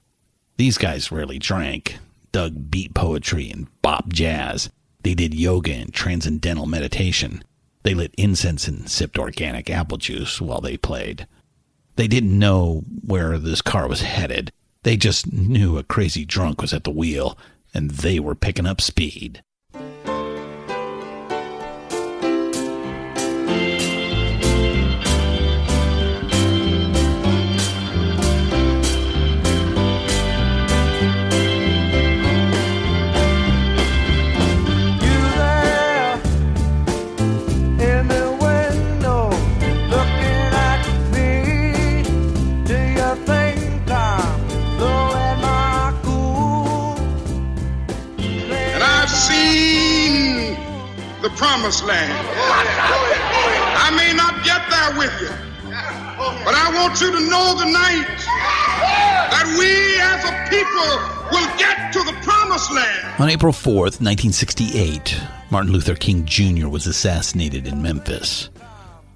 These guys rarely drank, dug beat poetry and bop jazz. They did yoga and transcendental meditation. They lit incense and sipped organic apple juice while they played. They didn't know where this car was headed. They just knew a crazy drunk was at the wheel, and they were picking up speed. The promised land. I may not get there with you, but I want you to know tonight that we as a people will get to the promised land. On April 4th, 1968, Martin Luther King Jr. was assassinated in Memphis.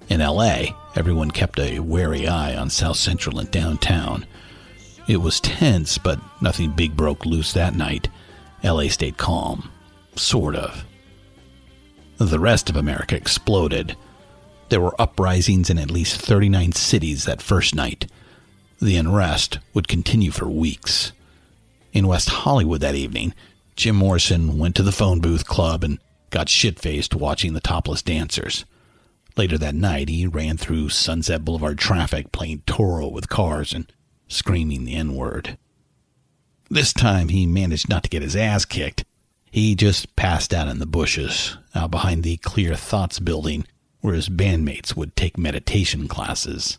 In LA, everyone kept a wary eye on South Central and downtown. It was tense, but nothing big broke loose that night. LA stayed calm. Sort of. The rest of America exploded. There were uprisings in at least 39 cities that first night. The unrest would continue for weeks. In West Hollywood that evening, Jim Morrison went to the phone booth club and got shit faced watching the topless dancers. Later that night, he ran through Sunset Boulevard traffic playing Toro with cars and screaming the N word. This time, he managed not to get his ass kicked. He just passed out in the bushes, out behind the Clear Thoughts building, where his bandmates would take meditation classes.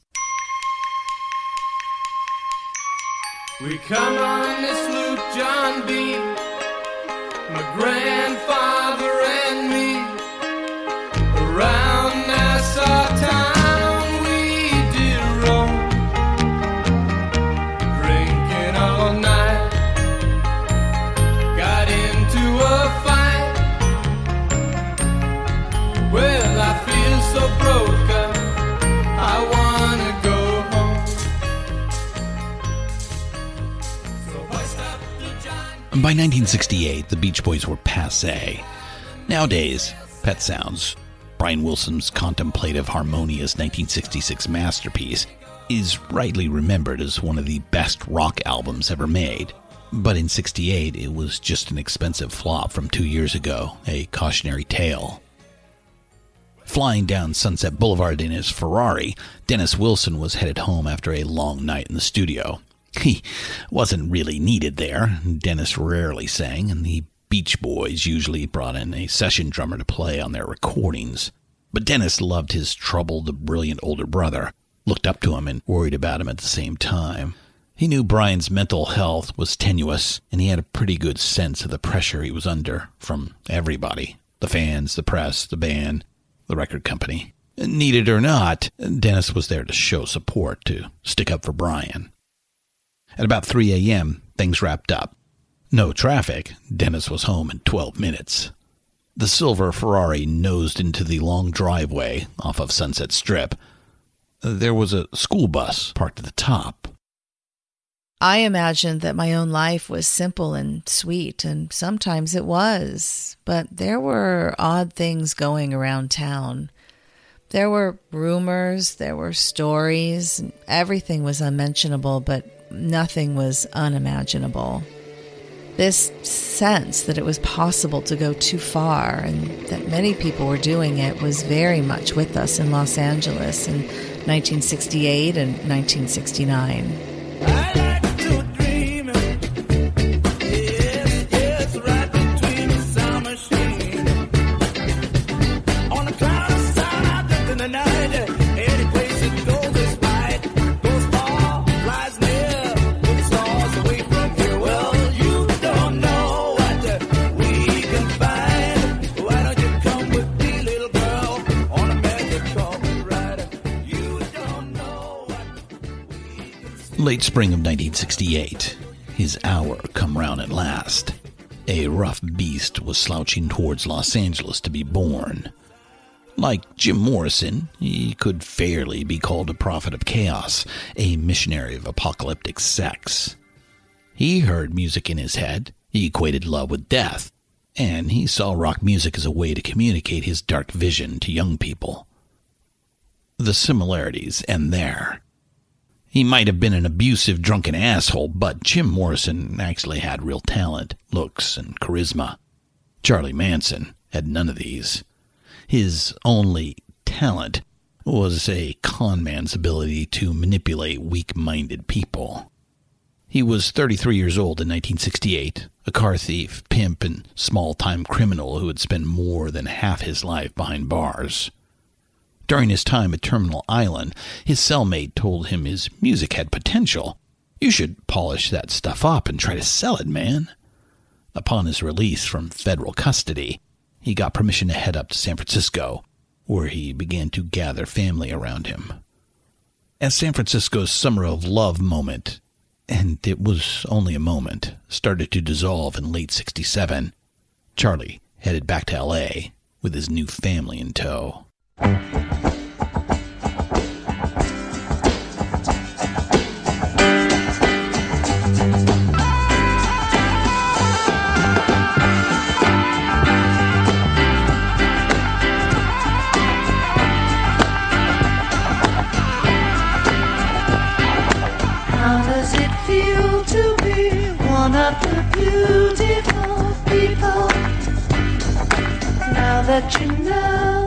We come on this loop, John B. My grandfather By 1968, the Beach Boys were passe. Nowadays, Pet Sounds, Brian Wilson's contemplative, harmonious 1966 masterpiece, is rightly remembered as one of the best rock albums ever made. But in 68, it was just an expensive flop from two years ago, a cautionary tale. Flying down Sunset Boulevard in his Ferrari, Dennis Wilson was headed home after a long night in the studio. He wasn't really needed there, Dennis rarely sang, and the Beach Boys usually brought in a session drummer to play on their recordings. But Dennis loved his troubled, brilliant older brother, looked up to him, and worried about him at the same time. He knew Brian's mental health was tenuous, and he had a pretty good sense of the pressure he was under from everybody the fans, the press, the band, the record company. Needed or not, Dennis was there to show support, to stick up for Brian. At about 3 a.m., things wrapped up. No traffic. Dennis was home in 12 minutes. The silver Ferrari nosed into the long driveway off of Sunset Strip. There was a school bus parked at the top. I imagined that my own life was simple and sweet, and sometimes it was, but there were odd things going around town. There were rumors, there were stories, everything was unmentionable, but nothing was unimaginable. This sense that it was possible to go too far and that many people were doing it was very much with us in Los Angeles in 1968 and 1969. Late spring of 1968, his hour come round at last. A rough beast was slouching towards Los Angeles to be born. Like Jim Morrison, he could fairly be called a prophet of chaos, a missionary of apocalyptic sex. He heard music in his head, he equated love with death, and he saw rock music as a way to communicate his dark vision to young people. The similarities end there. He might have been an abusive, drunken asshole, but Jim Morrison actually had real talent, looks, and charisma. Charlie Manson had none of these. His only talent was a con man's ability to manipulate weak minded people. He was 33 years old in 1968, a car thief, pimp, and small time criminal who had spent more than half his life behind bars. During his time at Terminal Island, his cellmate told him his music had potential. You should polish that stuff up and try to sell it, man. Upon his release from federal custody, he got permission to head up to San Francisco, where he began to gather family around him. As San Francisco's summer of love moment, and it was only a moment, started to dissolve in late 67, Charlie headed back to LA with his new family in tow. How does it feel to be one of the beautiful people? Now that you know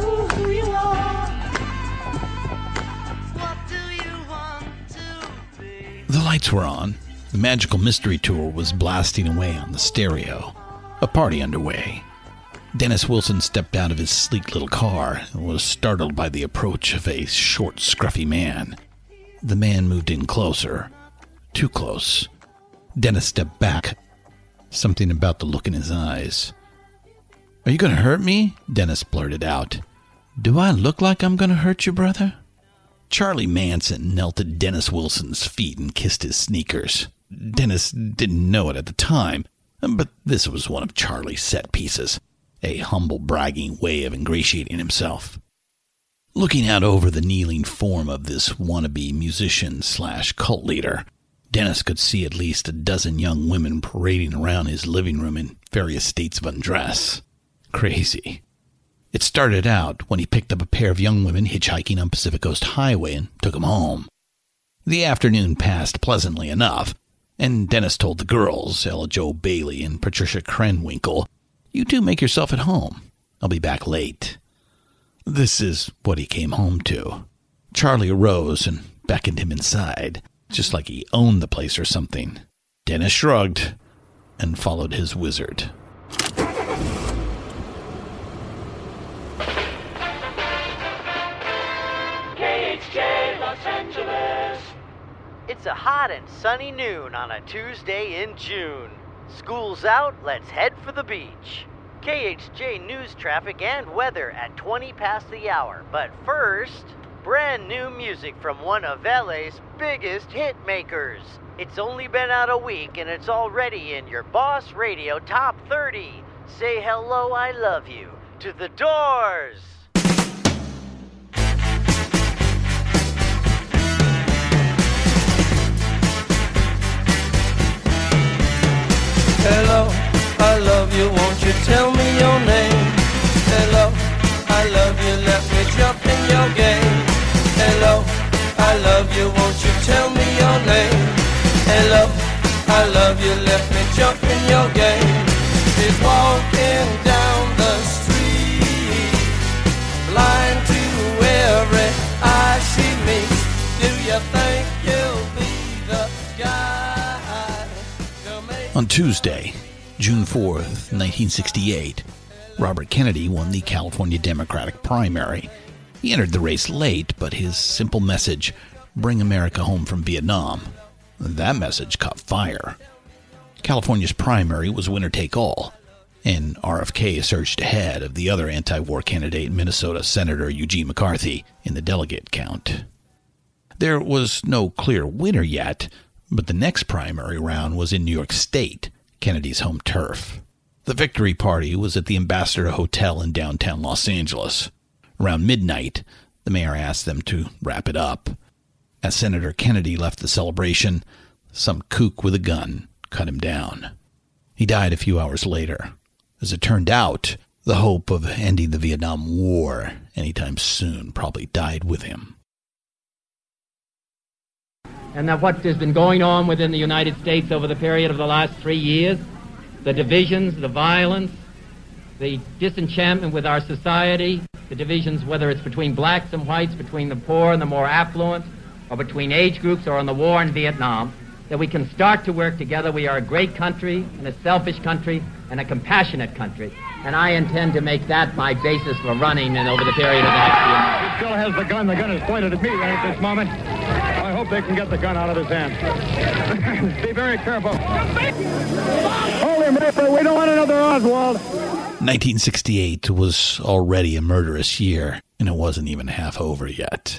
lights were on. The Magical Mystery Tour was blasting away on the stereo. A party underway. Dennis Wilson stepped out of his sleek little car and was startled by the approach of a short, scruffy man. The man moved in closer. Too close. Dennis stepped back. Something about the look in his eyes. Are you going to hurt me? Dennis blurted out. Do I look like I'm going to hurt you, brother? Charlie Manson knelt at Dennis Wilson's feet and kissed his sneakers. Dennis didn't know it at the time, but this was one of Charlie's set pieces, a humble, bragging way of ingratiating himself. Looking out over the kneeling form of this wannabe musician slash cult leader, Dennis could see at least a dozen young women parading around his living room in various states of undress. Crazy. It started out when he picked up a pair of young women hitchhiking on Pacific Coast Highway and took them home. The afternoon passed pleasantly enough, and Dennis told the girls, Ella Jo Bailey and Patricia Krenwinkel, You two make yourself at home. I'll be back late. This is what he came home to. Charlie arose and beckoned him inside, just like he owned the place or something. Dennis shrugged and followed his wizard. It's a hot and sunny noon on a Tuesday in June. School's out, let's head for the beach. KHJ news traffic and weather at 20 past the hour. But first, brand new music from one of LA's biggest hit makers. It's only been out a week and it's already in your Boss Radio Top 30. Say hello, I love you. to the doors. Love you, me your game. Walking down the street, blind to every eye she meets. Do you think you'll be the guy On Tuesday, June 4th, 1968, Robert Kennedy won the California Democratic primary. He entered the race late, but his simple message, bring America home from Vietnam, that message caught fire. California's primary was winner take all, and RFK surged ahead of the other anti war candidate, Minnesota Senator Eugene McCarthy, in the delegate count. There was no clear winner yet, but the next primary round was in New York State, Kennedy's home turf. The victory party was at the Ambassador Hotel in downtown Los Angeles. Around midnight, the mayor asked them to wrap it up. As Senator Kennedy left the celebration, some kook with a gun cut him down. He died a few hours later. As it turned out, the hope of ending the Vietnam War anytime soon probably died with him. and that what has been going on within the United States over the period of the last three years, the divisions, the violence, the disenchantment with our society, the divisions, whether it's between blacks and whites, between the poor and the more affluent, or between age groups, or in the war in Vietnam, that we can start to work together. We are a great country, and a selfish country, and a compassionate country. And I intend to make that my basis for running and over the period of the next few months. He still has the gun. The gun is pointed at me right at this moment. I hope they can get the gun out of his hand. Be very careful. Hold him, Rafer. We don't want another Oswald. 1968 was already a murderous year, and it wasn't even half over yet.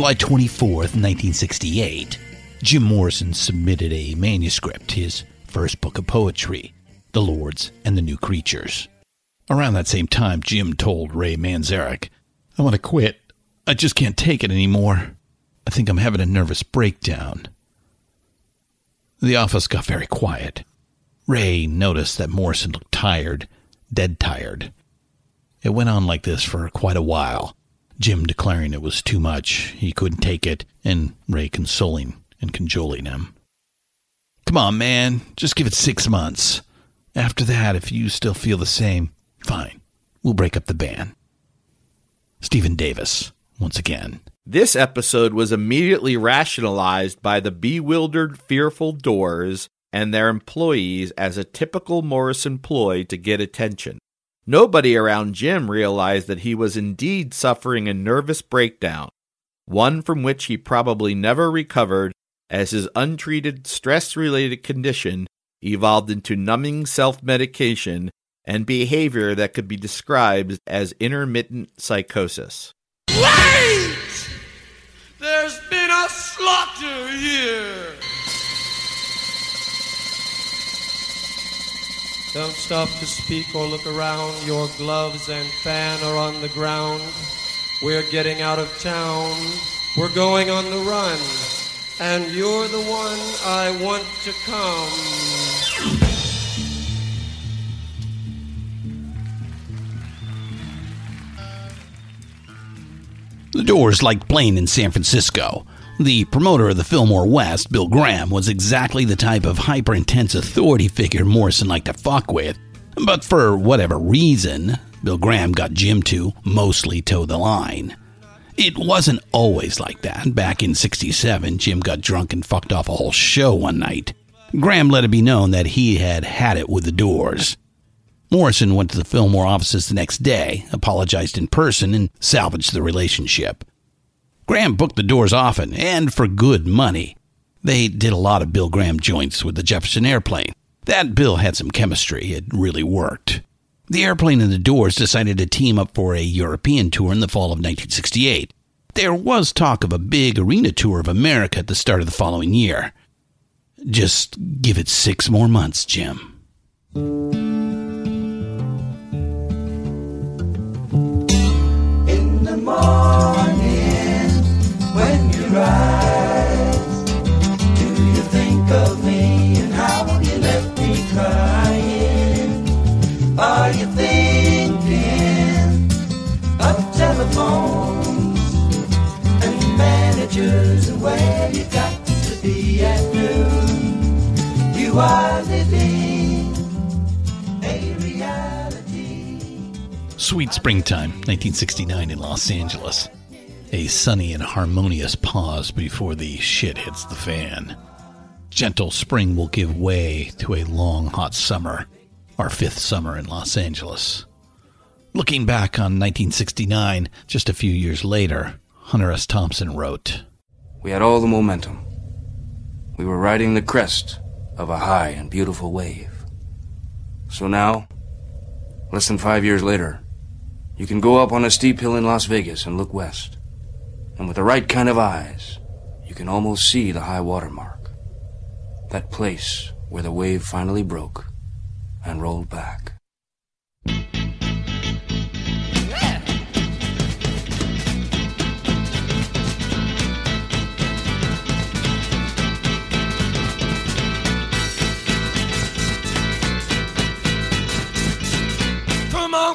July 24th, 1968, Jim Morrison submitted a manuscript, his first book of poetry, The Lords and the New Creatures. Around that same time, Jim told Ray Manzarek, I want to quit. I just can't take it anymore. I think I'm having a nervous breakdown. The office got very quiet. Ray noticed that Morrison looked tired, dead tired. It went on like this for quite a while, Jim declaring it was too much, he couldn't take it, and Ray consoling and cajoling him. Come on, man, just give it six months. After that, if you still feel the same, fine. We'll break up the band. Stephen Davis, once again. This episode was immediately rationalized by the bewildered, fearful Doors and their employees as a typical Morrison ploy to get attention. Nobody around Jim realized that he was indeed suffering a nervous breakdown, one from which he probably never recovered as his untreated stress related condition evolved into numbing self medication and behavior that could be described as intermittent psychosis. Wait! There's been a slaughter here. Don't stop to speak or look around. Your gloves and fan are on the ground. We're getting out of town. We're going on the run. And you're the one I want to come. The Doors liked playing in San Francisco. The promoter of the Fillmore West, Bill Graham, was exactly the type of hyper intense authority figure Morrison liked to fuck with. But for whatever reason, Bill Graham got Jim to mostly toe the line. It wasn't always like that. Back in 67, Jim got drunk and fucked off a whole show one night. Graham let it be known that he had had it with the doors. Morrison went to the Fillmore offices the next day, apologized in person, and salvaged the relationship. Graham booked the doors often, and for good money. They did a lot of Bill Graham joints with the Jefferson airplane. That bill had some chemistry. It really worked. The airplane and the Doors decided to team up for a European tour in the fall of 1968. There was talk of a big arena tour of America at the start of the following year. Just give it six more months, Jim. In the morning Sweet Springtime, 1969 in Los Angeles. A sunny and harmonious pause before the shit hits the fan. Gentle spring will give way to a long, hot summer, our fifth summer in Los Angeles. Looking back on 1969, just a few years later, Hunter S. Thompson wrote, We had all the momentum. We were riding the crest of a high and beautiful wave. So now, less than five years later, you can go up on a steep hill in Las Vegas and look west. And with the right kind of eyes, you can almost see the high water mark. That place where the wave finally broke and rolled back.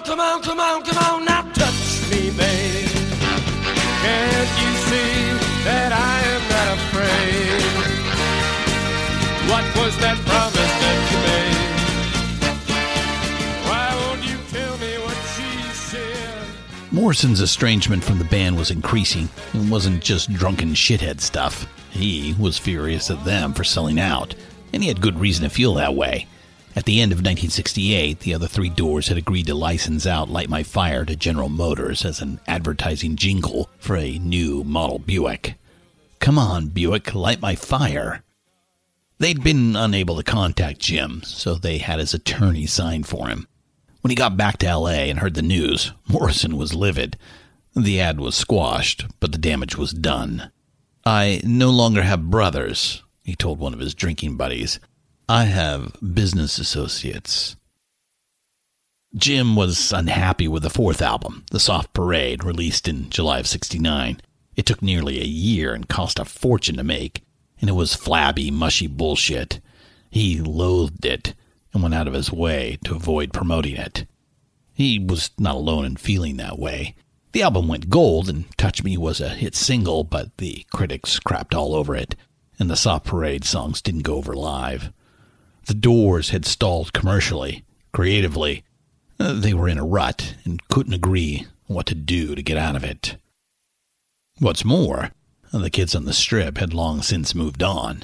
Come on, come on, come on, now touch me, babe. Can't you see that I am not afraid? What was that promise that you made? Why won't you tell me what she said? Morrison's estrangement from the band was increasing. It wasn't just drunken shithead stuff. He was furious at them for selling out, and he had good reason to feel that way. At the end of 1968, the other three doors had agreed to license out Light My Fire to General Motors as an advertising jingle for a new model Buick. Come on, Buick, light my fire. They'd been unable to contact Jim, so they had his attorney sign for him. When he got back to LA and heard the news, Morrison was livid. The ad was squashed, but the damage was done. I no longer have brothers, he told one of his drinking buddies. I have business associates. Jim was unhappy with the fourth album, The Soft Parade, released in July of 69. It took nearly a year and cost a fortune to make, and it was flabby, mushy bullshit. He loathed it and went out of his way to avoid promoting it. He was not alone in feeling that way. The album went gold, and Touch Me was a hit single, but the critics crapped all over it, and the Soft Parade songs didn't go over live. The Doors had stalled commercially, creatively. Uh, They were in a rut and couldn't agree what to do to get out of it. What's more, the kids on the strip had long since moved on.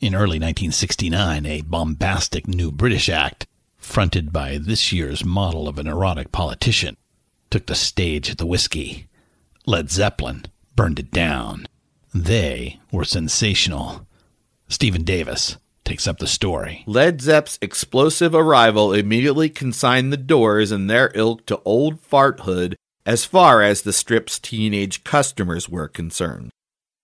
In early 1969, a bombastic new British act, fronted by this year's model of an erotic politician, took the stage at the Whisky. Led Zeppelin burned it down. They were sensational. Stephen Davis takes up the story. Led Zepp's explosive arrival immediately consigned the Doors and their ilk to old farthood as far as the strip's teenage customers were concerned.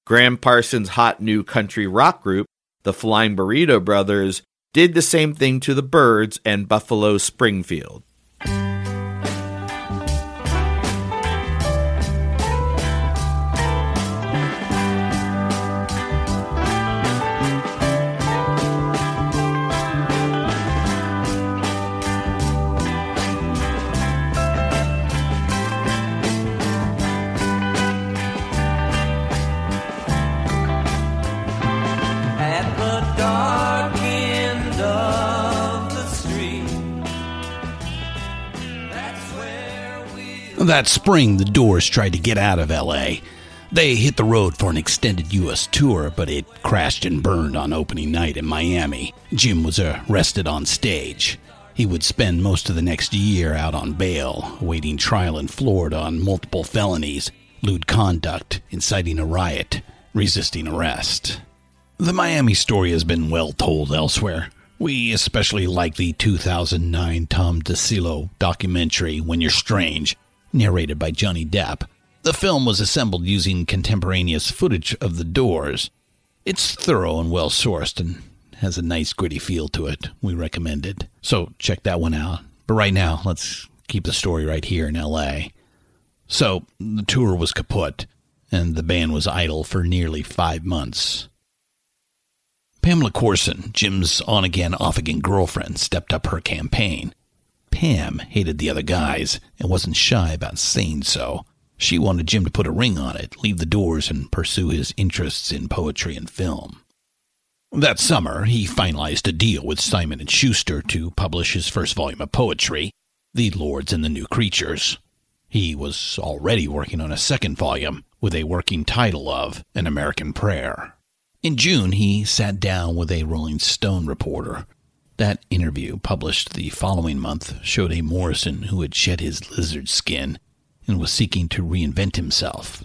Gram Parsons' hot new country rock group, the Flying Burrito Brothers, did the same thing to the Byrds and Buffalo Springfield. That spring, the Doors tried to get out of LA. They hit the road for an extended U.S. tour, but it crashed and burned on opening night in Miami. Jim was arrested on stage. He would spend most of the next year out on bail, awaiting trial in Florida on multiple felonies lewd conduct, inciting a riot, resisting arrest. The Miami story has been well told elsewhere. We especially like the 2009 Tom DiCillo documentary When You're Strange, narrated by Johnny Depp. The film was assembled using contemporaneous footage of the doors. It's thorough and well sourced and has a nice gritty feel to it. We recommend it. So check that one out. But right now, let's keep the story right here in LA. So the tour was kaput, and the band was idle for nearly five months. Pamela Courson, Jim's on again, off again girlfriend, stepped up her campaign. Pam hated the other guys and wasn't shy about saying so. She wanted Jim to put a ring on it, leave the doors, and pursue his interests in poetry and film. That summer, he finalized a deal with Simon and Schuster to publish his first volume of poetry, The Lords and the New Creatures. He was already working on a second volume with a working title of An American Prayer. In June, he sat down with a Rolling Stone reporter. That interview, published the following month, showed a Morrison who had shed his lizard skin and was seeking to reinvent himself.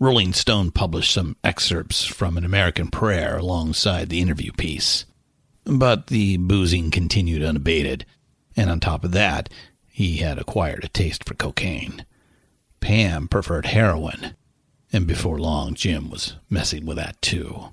Rolling Stone published some excerpts from An American Prayer alongside the interview piece. But the boozing continued unabated, and on top of that, he had acquired a taste for cocaine. Pam preferred heroin, and before long, Jim was messing with that too.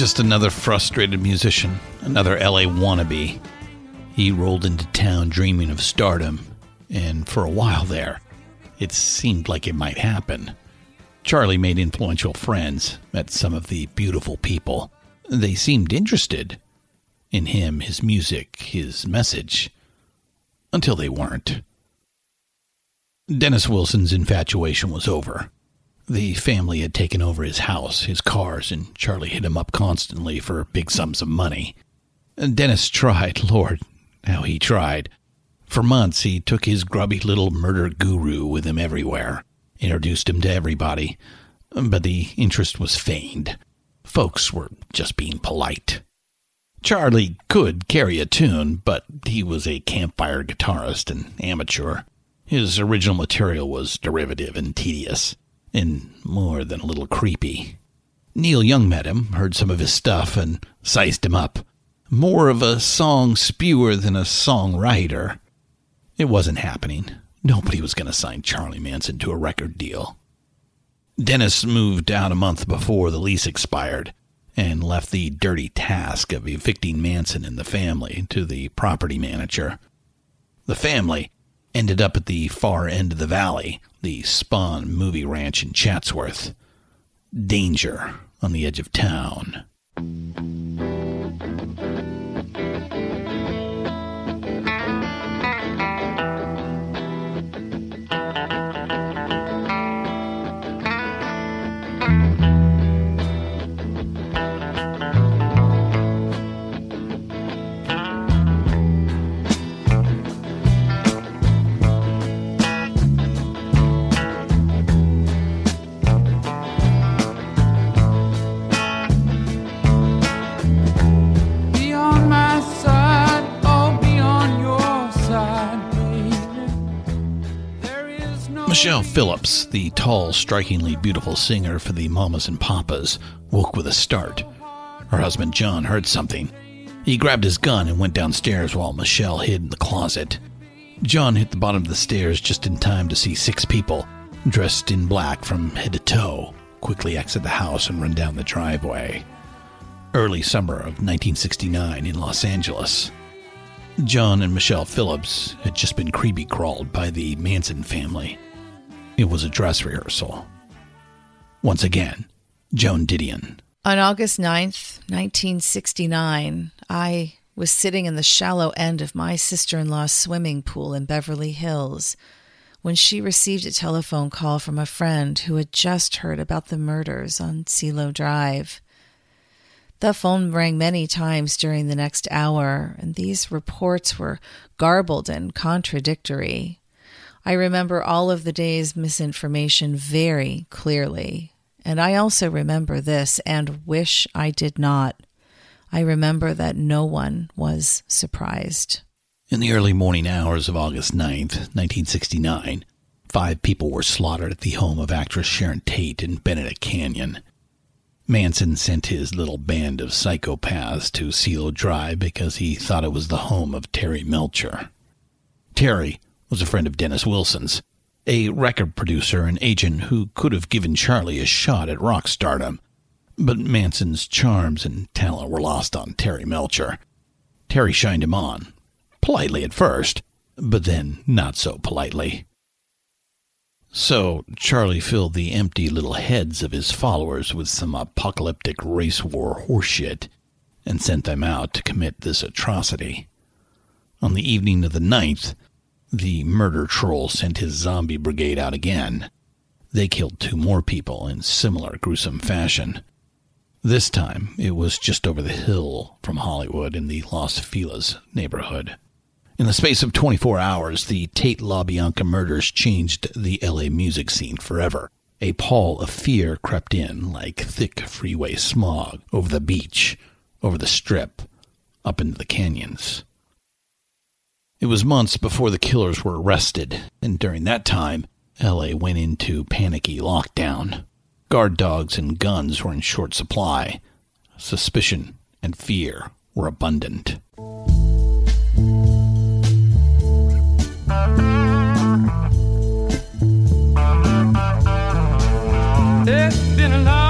Just another frustrated musician, another LA wannabe. He rolled into town dreaming of stardom, and for a while there, it seemed like it might happen. Charlie made influential friends, met some of the beautiful people. They seemed interested in him, his music, his message, until they weren't. Dennis Wilson's infatuation was over. The family had taken over his house, his cars, and Charlie hit him up constantly for big sums of money. Dennis tried, Lord, how he tried. For months, he took his grubby little murder guru with him everywhere, introduced him to everybody, but the interest was feigned. Folks were just being polite. Charlie could carry a tune, but he was a campfire guitarist and amateur. His original material was derivative and tedious, and more than a little creepy. Neil Young met him, heard some of his stuff, and sized him up. More of a song spewer than a songwriter. It wasn't happening. Nobody was going to sign Charlie Manson to a record deal. Dennis moved out a month before the lease expired and left the dirty task of evicting Manson and the family to the property manager. The family ended up at the far end of the valley, the Spahn movie ranch in Chatsworth. Danger on the edge of town. Michelle Phillips, the tall, strikingly beautiful singer for the Mamas and Papas, woke with a start. Her husband John heard something. He grabbed his gun and went downstairs while Michelle hid in the closet. John hit the bottom of the stairs just in time to see six people, dressed in black from head to toe, quickly exit the house and run down the driveway. Early summer of 1969 in Los Angeles. John and Michelle Phillips had just been creepy crawled by the Manson family. It was a dress rehearsal. Once again, Joan Didion. On August 9th, 1969, I was sitting in the shallow end of my sister in law's swimming pool in Beverly Hills when she received a telephone call from a friend who had just heard about the murders on Cielo Drive. The phone rang many times during the next hour, and these reports were garbled and contradictory. I remember all of the day's misinformation very clearly, and I also remember this and wish I did not. I remember that no one was surprised. In the early morning hours of August 9th, 1969, five people were slaughtered at the home of actress Sharon Tate in Benedict Canyon. Manson sent his little band of psychopaths to Cielo Drive because he thought it was the home of Terry Melcher. Terry was a friend of Dennis Wilson's, a record producer and agent who could have given Charlie a shot at rock stardom. But Manson's charms and talent were lost on Terry Melcher. Terry shined him on, politely at first, but then not so politely. So Charlie filled the empty little heads of his followers with some apocalyptic race war horseshit and sent them out to commit this atrocity. On the evening of the ninth, the murder troll sent his zombie brigade out again. They killed two more people in similar gruesome fashion. This time, it was just over the hill from Hollywood in the Los Feliz neighborhood. In the space of 24 hours, the Tate LaBianca murders changed the LA music scene forever. A pall of fear crept in like thick freeway smog over the beach, over the strip, up into the canyons. It was months before the killers were arrested, and during that time, LA went into panicky lockdown. Guard dogs and guns were in short supply. Suspicion and fear were abundant. It's been a long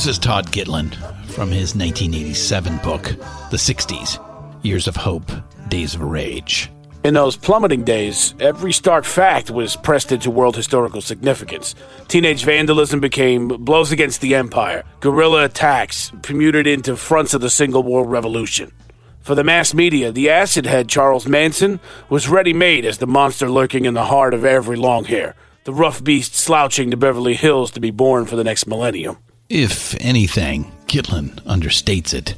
This is Todd Gitlin from his 1987 book, The 60s Years of Hope, Days of Rage. In those plummeting days, every stark fact was pressed into world historical significance. Teenage vandalism became blows against the empire. Guerrilla attacks permuted into fronts of the single world revolution. For the mass media, the acid head Charles Manson was ready made as the monster lurking in the heart of every long hair, the rough beast slouching to Beverly Hills to be born for the next millennium. If anything, Gitlin understates it.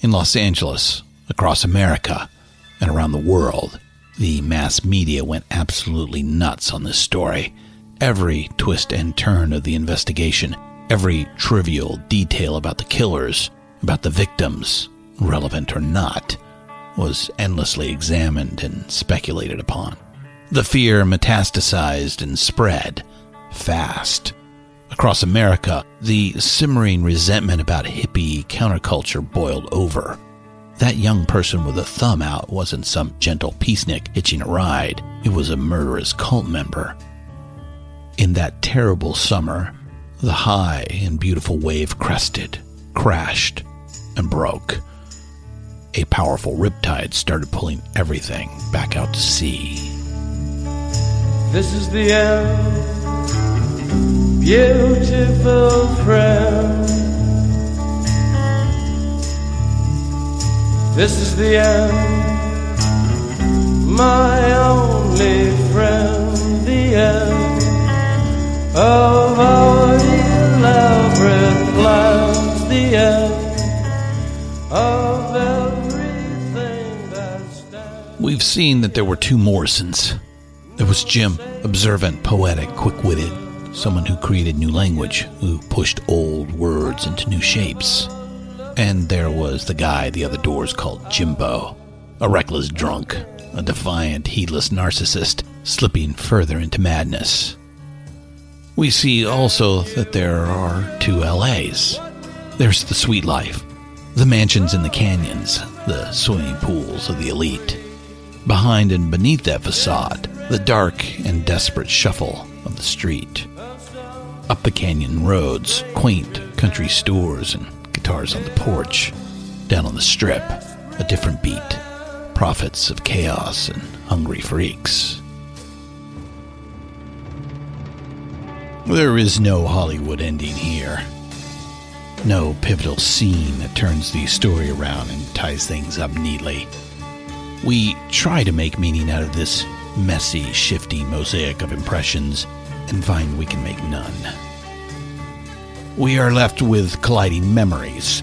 In Los Angeles, across America, and around the world, the mass media went absolutely nuts on this story. Every twist and turn of the investigation, every trivial detail about the killers, about the victims, relevant or not, was endlessly examined and speculated upon. The fear metastasized and spread fast. Across America, the simmering resentment about hippie counterculture boiled over. That young person with a thumb out wasn't some gentle peacenik hitching a ride, it was a murderous cult member. In that terrible summer, the high and beautiful wave crested, crashed, and broke. A powerful riptide started pulling everything back out to sea. This is the end, beautiful friend. This is the end, my only friend. The end of our elaborate plans. The end of everything. We've seen that there were two Morrisons. There was Jim, observant, poetic, quick witted, someone who created new language, who pushed old words into new shapes. And there was the guy the other doors called Jimbo, a reckless drunk, a defiant, heedless narcissist, slipping further into madness. We see also that there are two LAs. There's the sweet life, the mansions in the canyons, the swimming pools of the elite. Behind and beneath that facade, the dark and desperate shuffle of the street. Up the canyon roads, quaint country stores and guitars on the porch. Down on the strip, a different beat. Prophets of chaos and hungry freaks. There is no Hollywood ending here. No pivotal scene that turns the story around and ties things up neatly. We try to make meaning out of this messy, shifty mosaic of impressions and find we can make none. We are left with colliding memories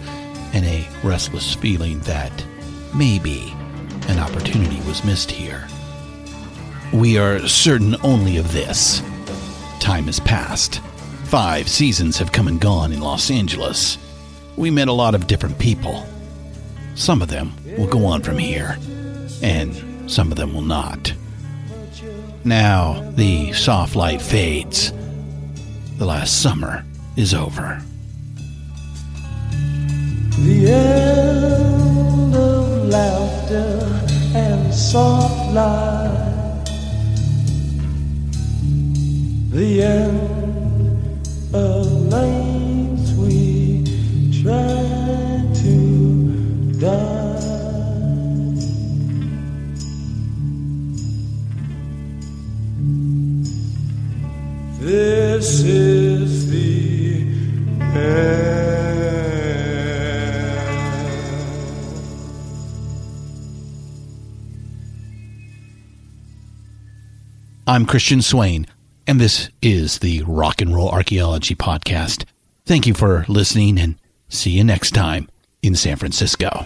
and a restless feeling that maybe an opportunity was missed here. We are certain only of this. Time has passed. Five seasons have come and gone in Los Angeles. We met a lot of different people. Some of them will go on from here, and some of them will not. Now the soft light fades. The last summer is over. The end of laughter and soft light. The end of This is the end. I'm Christian Swain, and this is the Rock and Roll Archaeology Podcast. Thank you for listening, and see you next time in San Francisco.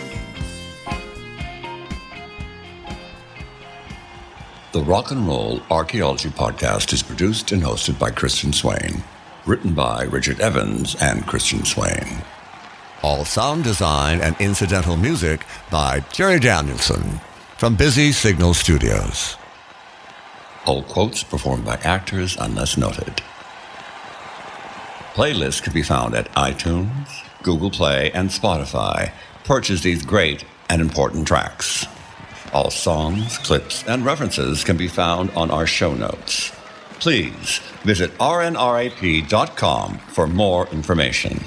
The Rock and Roll Archaeology Podcast is produced and hosted by Christian Swain. Written by Richard Evans and Christian Swain. All sound design and incidental music by Jerry Danielson from Busy Signal Studios. All quotes performed by actors unless noted. Playlists can be found at iTunes, Google Play, and Spotify. Purchase these great and important tracks. All songs, clips, and references can be found on our show notes. Please visit rnrap.com for more information.